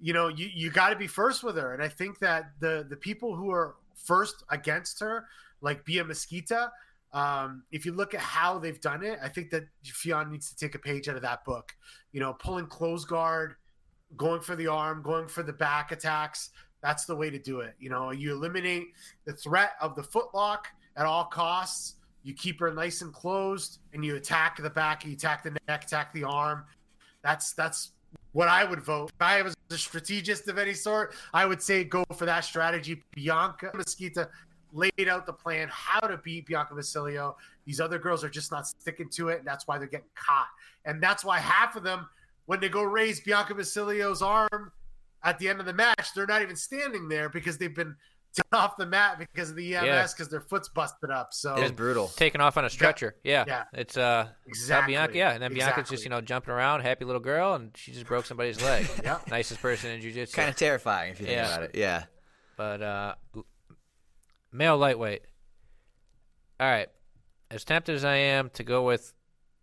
you know, you, you got to be first with her. And I think that the the people who are first against her, like Bia Mesquita, um, if you look at how they've done it, I think that Ffion needs to take a page out of that book. You know, pulling close guard, going for the arm, going for the back attacks. That's the way to do it. You know, you eliminate the threat of the footlock at all costs. You keep her nice and closed, and you attack the back, you attack the neck, attack the arm. That's that's what I would vote. If I was a strategist of any sort, I would say go for that strategy. Bianca Mesquita laid out the plan how to beat Bianca Basilio. These other girls are just not sticking to it, and that's why they're getting caught. And that's why half of them, when they go raise Bianca Basilio's arm at the end of the match, they're not even standing there because they've been <laughs> off the mat because of the EMS Yeah. because their foot's busted up. So It is brutal. Taken off on a stretcher. Yeah, Yeah. it's uh, Exactly. Bianca. Yeah, and then Bianca's Exactly. just you know jumping around, happy little girl, and she just broke somebody's leg. <laughs> Yeah. nicest person in jiu-jitsu. Kind of terrifying if you think Yeah. about it. Yeah. But uh, male lightweight. All right. As tempted as I am to go with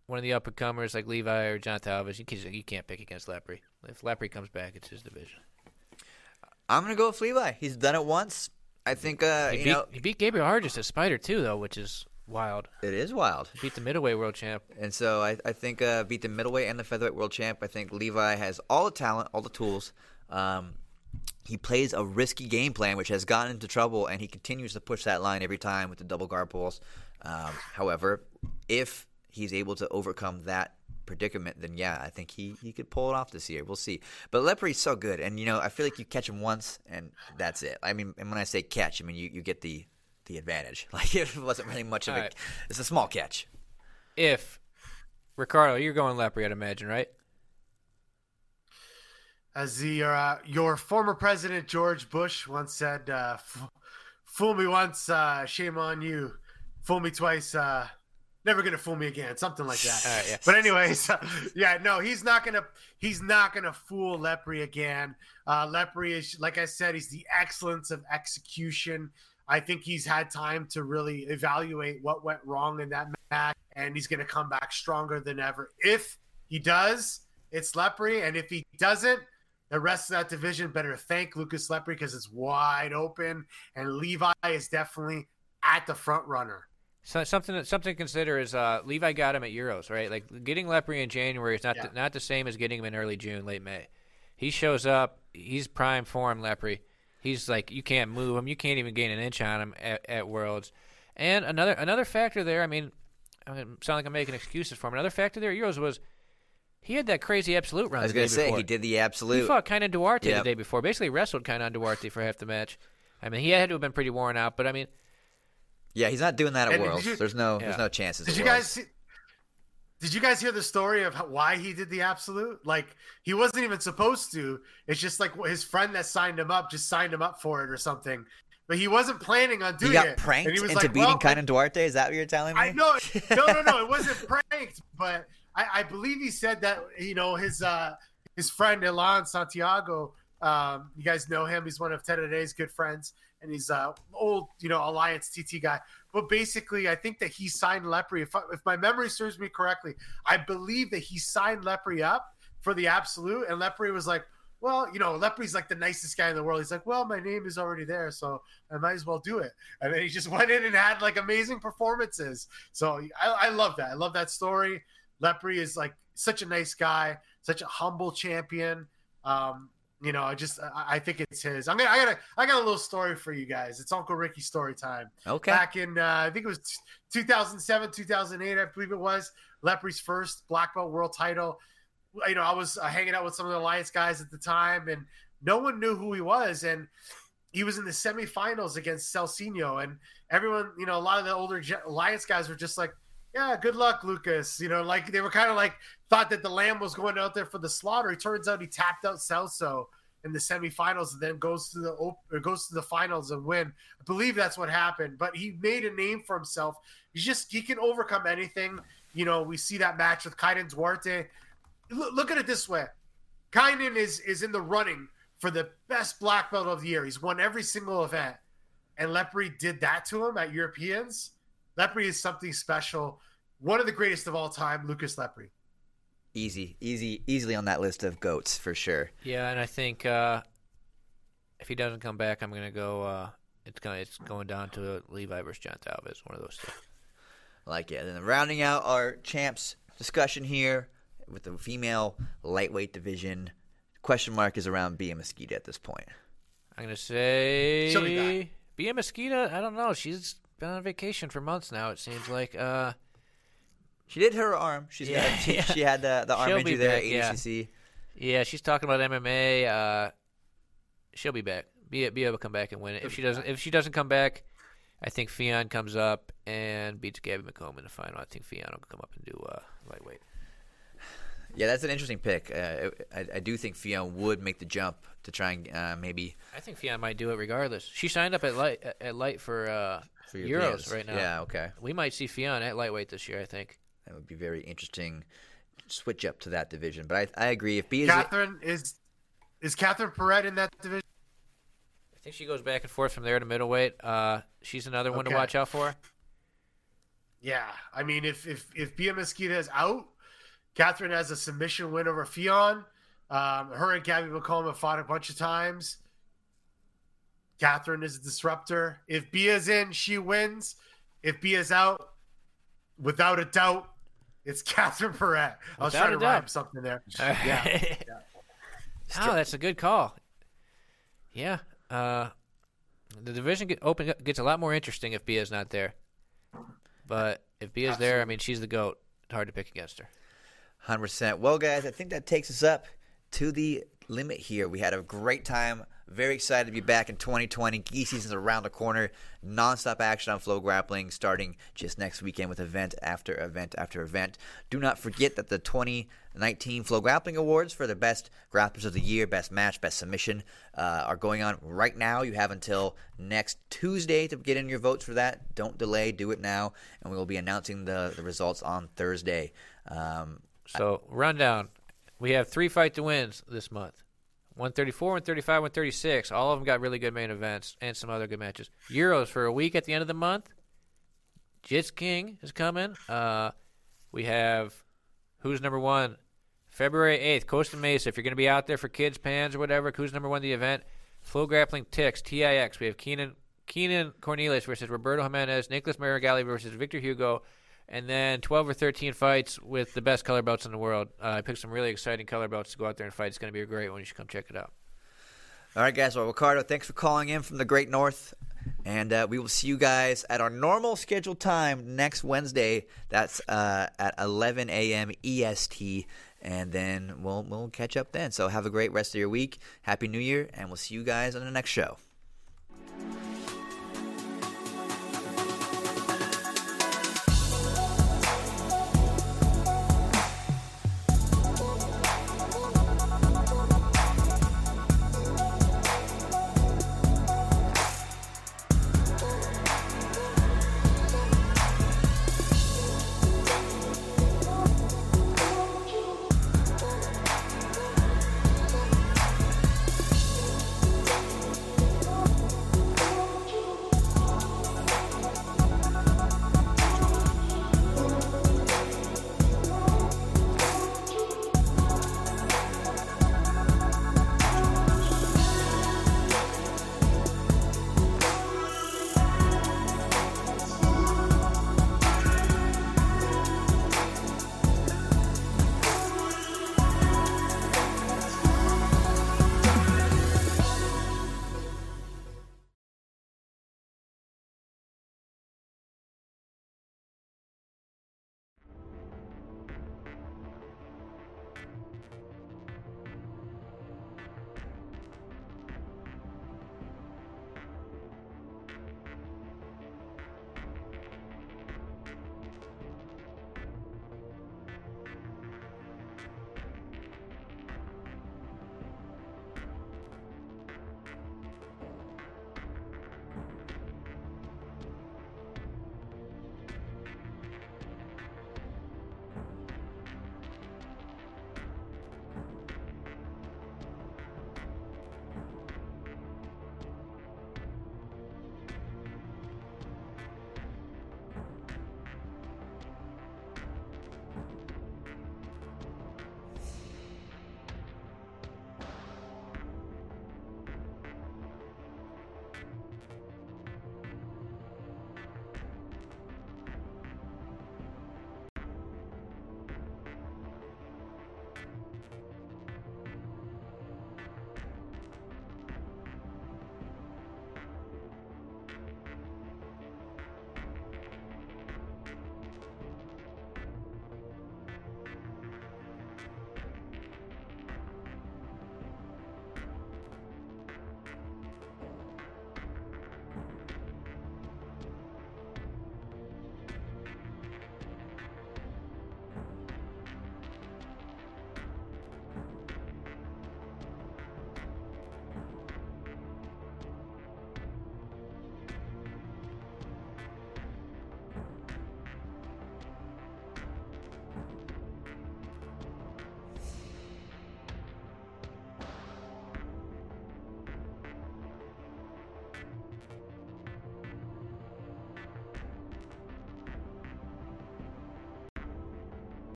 one of the up and comers like Levi or Johnatha Alves, you can't, you can't pick against Lepri. If Lepri comes back, it's his division. I'm gonna go with Levi. He's done it once. I think uh, He you beat, know he beat Gabriel Arges at Spider too, though, which is wild. it is wild. He beat the middleweight world champ. And so I, I think uh, beat the middleweight and the featherweight world champ. I think Levi has all the talent, all the tools. Um, he plays a risky game plan, which has gotten into trouble, and he continues to push that line every time with the double guard pulls. Um, however, if he's able to overcome that predicament, then yeah, I think he, he could pull it off this year. We'll see. But Lepri's so good, and you know I feel like you catch him once, and that's it. I mean, and when I say catch, I mean you, you get the the advantage. <laughs> Like it wasn't really much of a. Alright. It's a small catch. If Ricardo, you're going Lepri, I'd imagine, right? As the uh, your former president George Bush once said, uh, f- "Fool me once, uh, shame on you. Fool me twice, uh, never gonna fool me again." Something like that. Right, yeah. But anyways, <laughs> yeah, no, he's not gonna he's not gonna fool Lepri again. Uh, Lepri is, like I said, he's the excellence of execution. I think he's had time to really evaluate what went wrong in that match, and he's gonna come back stronger than ever. If he does, it's Lepri, and if he doesn't, the rest of that division better thank Lucas Lepri because it's wide open, and Levi is definitely at the front runner. So something something to consider is uh, Levi got him at Euros, right? Like getting Lepri in January is not Yeah. the, not the same as getting him in early June, late May. He shows up, he's prime form Lepri. He's like you can't move him, you can't even gain an inch on him at, at Worlds. And another another factor there, I mean, I mean, sound like I'm making excuses for him. Another factor there at Euros was he had that crazy absolute run. I was gonna say before. he did the absolute. He fought Kaynan Duarte Yep. the day before. Basically wrestled Kaynan Duarte for half the match. I mean, he had to have been pretty worn out, but I mean, Yeah, he's not doing that at And Worlds. you- there's no Yeah. there's no chances. Did you Worlds. guys see? Did you guys hear the story of how, why he did the absolute? Like he wasn't even supposed to. It's just like his friend that signed him up just signed him up for it or something. But he wasn't planning on He doing got it. pranked and he was into like, beating well, Kaynan Duarte. Is that what you're telling me? I know. <laughs> No, no, no. It wasn't pranked, but I, I believe he said that you know his uh his friend Elan Santiago. Um, you guys know him. He's one of Ted Today's good friends, and he's uh old you know Alliance TT guy. But basically, I think that he signed Lepri. If, if my memory serves me correctly, I believe that he signed Lepri up for the absolute, and Lepri was like. Well, you know, Lepri's like the nicest guy in the world. He's like, well, my name is already there, so I might as well do it. And then he just <laughs> went in and had like amazing performances. So I, I love that. I love that story. Lepri is like such a nice guy, such a humble champion. Um, you know, I just I, I think it's his. I'm gonna I got a I got a little story for you guys. It's Uncle Ricky story time. okay. Back in uh, I think it was 2007, 2008, I believe it was. Lepri's first black belt world title. You know, I was uh, hanging out with some of the Alliance guys at the time, and no one knew who he was. And he was in the semifinals against Celsinho, and everyone, you know, a lot of the older Alliance guys were just like, "Yeah, good luck, Lucas." You know, like they were kind of like thought that the Lamb was going out there for the slaughter. It turns out he tapped out Celso in the semifinals, and then goes to the op- goes to the finals and win. I believe that's what happened. But he made a name for himself. He's just he can overcome anything. You know, we see that match with Kaynan Duarte. Look, look at it this way: Kaynan is is in the running for the best black belt of the year. He's won every single event, and Lepri did that to him at Europeans. Lepri is something special. One of the greatest of all time, Lucas Lepri. Easy, easy, easily on that list of goats for sure. yeah, and I think uh, if he doesn't come back, I'm gonna go. Uh, it's going it's going down to Levi versus John Talbot, one of those two. Like yeah. Then rounding out our champs discussion here with the female lightweight division. Question mark is around Bia Mesquita at this point. I'm gonna say She'll. Bia Mesquita. I don't know. She's been on vacation for months now. It seems like. Uh, She did her arm. She's Yeah, got, she, yeah. she had the, the arm She'll injury there yeah. at ADCC. yeah, she's talking about MMA. Uh, she'll be back. Bia Bia will come back and win it. If she doesn't, if she doesn't come back, I think Ffion comes up and beats Gabby McComb in the final. I think Ffion will come up and do uh, lightweight. Yeah, that's an interesting pick. Uh, I, I do think Ffion would make the jump to try and uh, maybe I think Ffion might do it regardless. She signed up at light at light for, for Euros Europeans. right now. Yeah, okay. We might see Ffion at lightweight this year. I think. That would be very interesting. Switch up to that division, but I, I agree. If Bia Catherine is is Catherine Perret in that division? I think she goes back and forth from there to middleweight. Uh, she's another one to watch out for. Yeah, I mean, if if if Bia Mesquita is out, Catherine has a submission win over Ffion. Um, her and Gabby McComb have fought a bunch of times. Catherine is a disruptor. If Bia's in, she wins. If Bia's out, without a doubt, it's <laughs> Catherine Perret. I was Without trying a to rhyme doubt. something there. <laughs> Yeah. oh, that's a good call. Yeah. Uh, the division get open gets a lot more interesting if Bia's not there. But if Bia's there, I mean, she's the goat. Hard to pick against her. Hundred percent. Well, guys, I think that takes us up to the limit here. We had a great time. Very excited to be back in 2020. Gi season's around the corner. Non-stop action on Flow Grappling starting just next weekend with event after event after event. Do not forget that the 2019 Flow Grappling Awards for the best grapplers of the year, best match, best submission uh, are going on right now. You have until next Tuesday to get in your votes for that. Don't delay. Do it now, and we will be announcing the, the results on Thursday. Um, So rundown, we have three fight to wins this month. 134, 135, 136. All of them got really good main events and some other good matches. Euros for a week at the end of the month. Jits King is coming. Uh, we have who's number one? February 8th, Costa Mesa. If you're going to be out there for kids, pans, or whatever, who's number one the event? Flow Grappling Tix, TIX. We have Keenan Keenan Cornelius versus Roberto Jimenez, Nicholas Meregali versus Victor Hugo, and then 12 or 13 fights with the best color belts in the world. Uh, I picked some really exciting color belts to go out there and fight. It's going to be a great one. You should come check it out. All right, guys. Well, Ricardo, thanks for calling in from the Great North. And uh, we will see you guys at our normal scheduled time next Wednesday. That's uh, at 11 a.m. EST. And then we'll, we'll catch up then. So have a great rest of your week. Happy New Year. And we'll see you guys on the next show.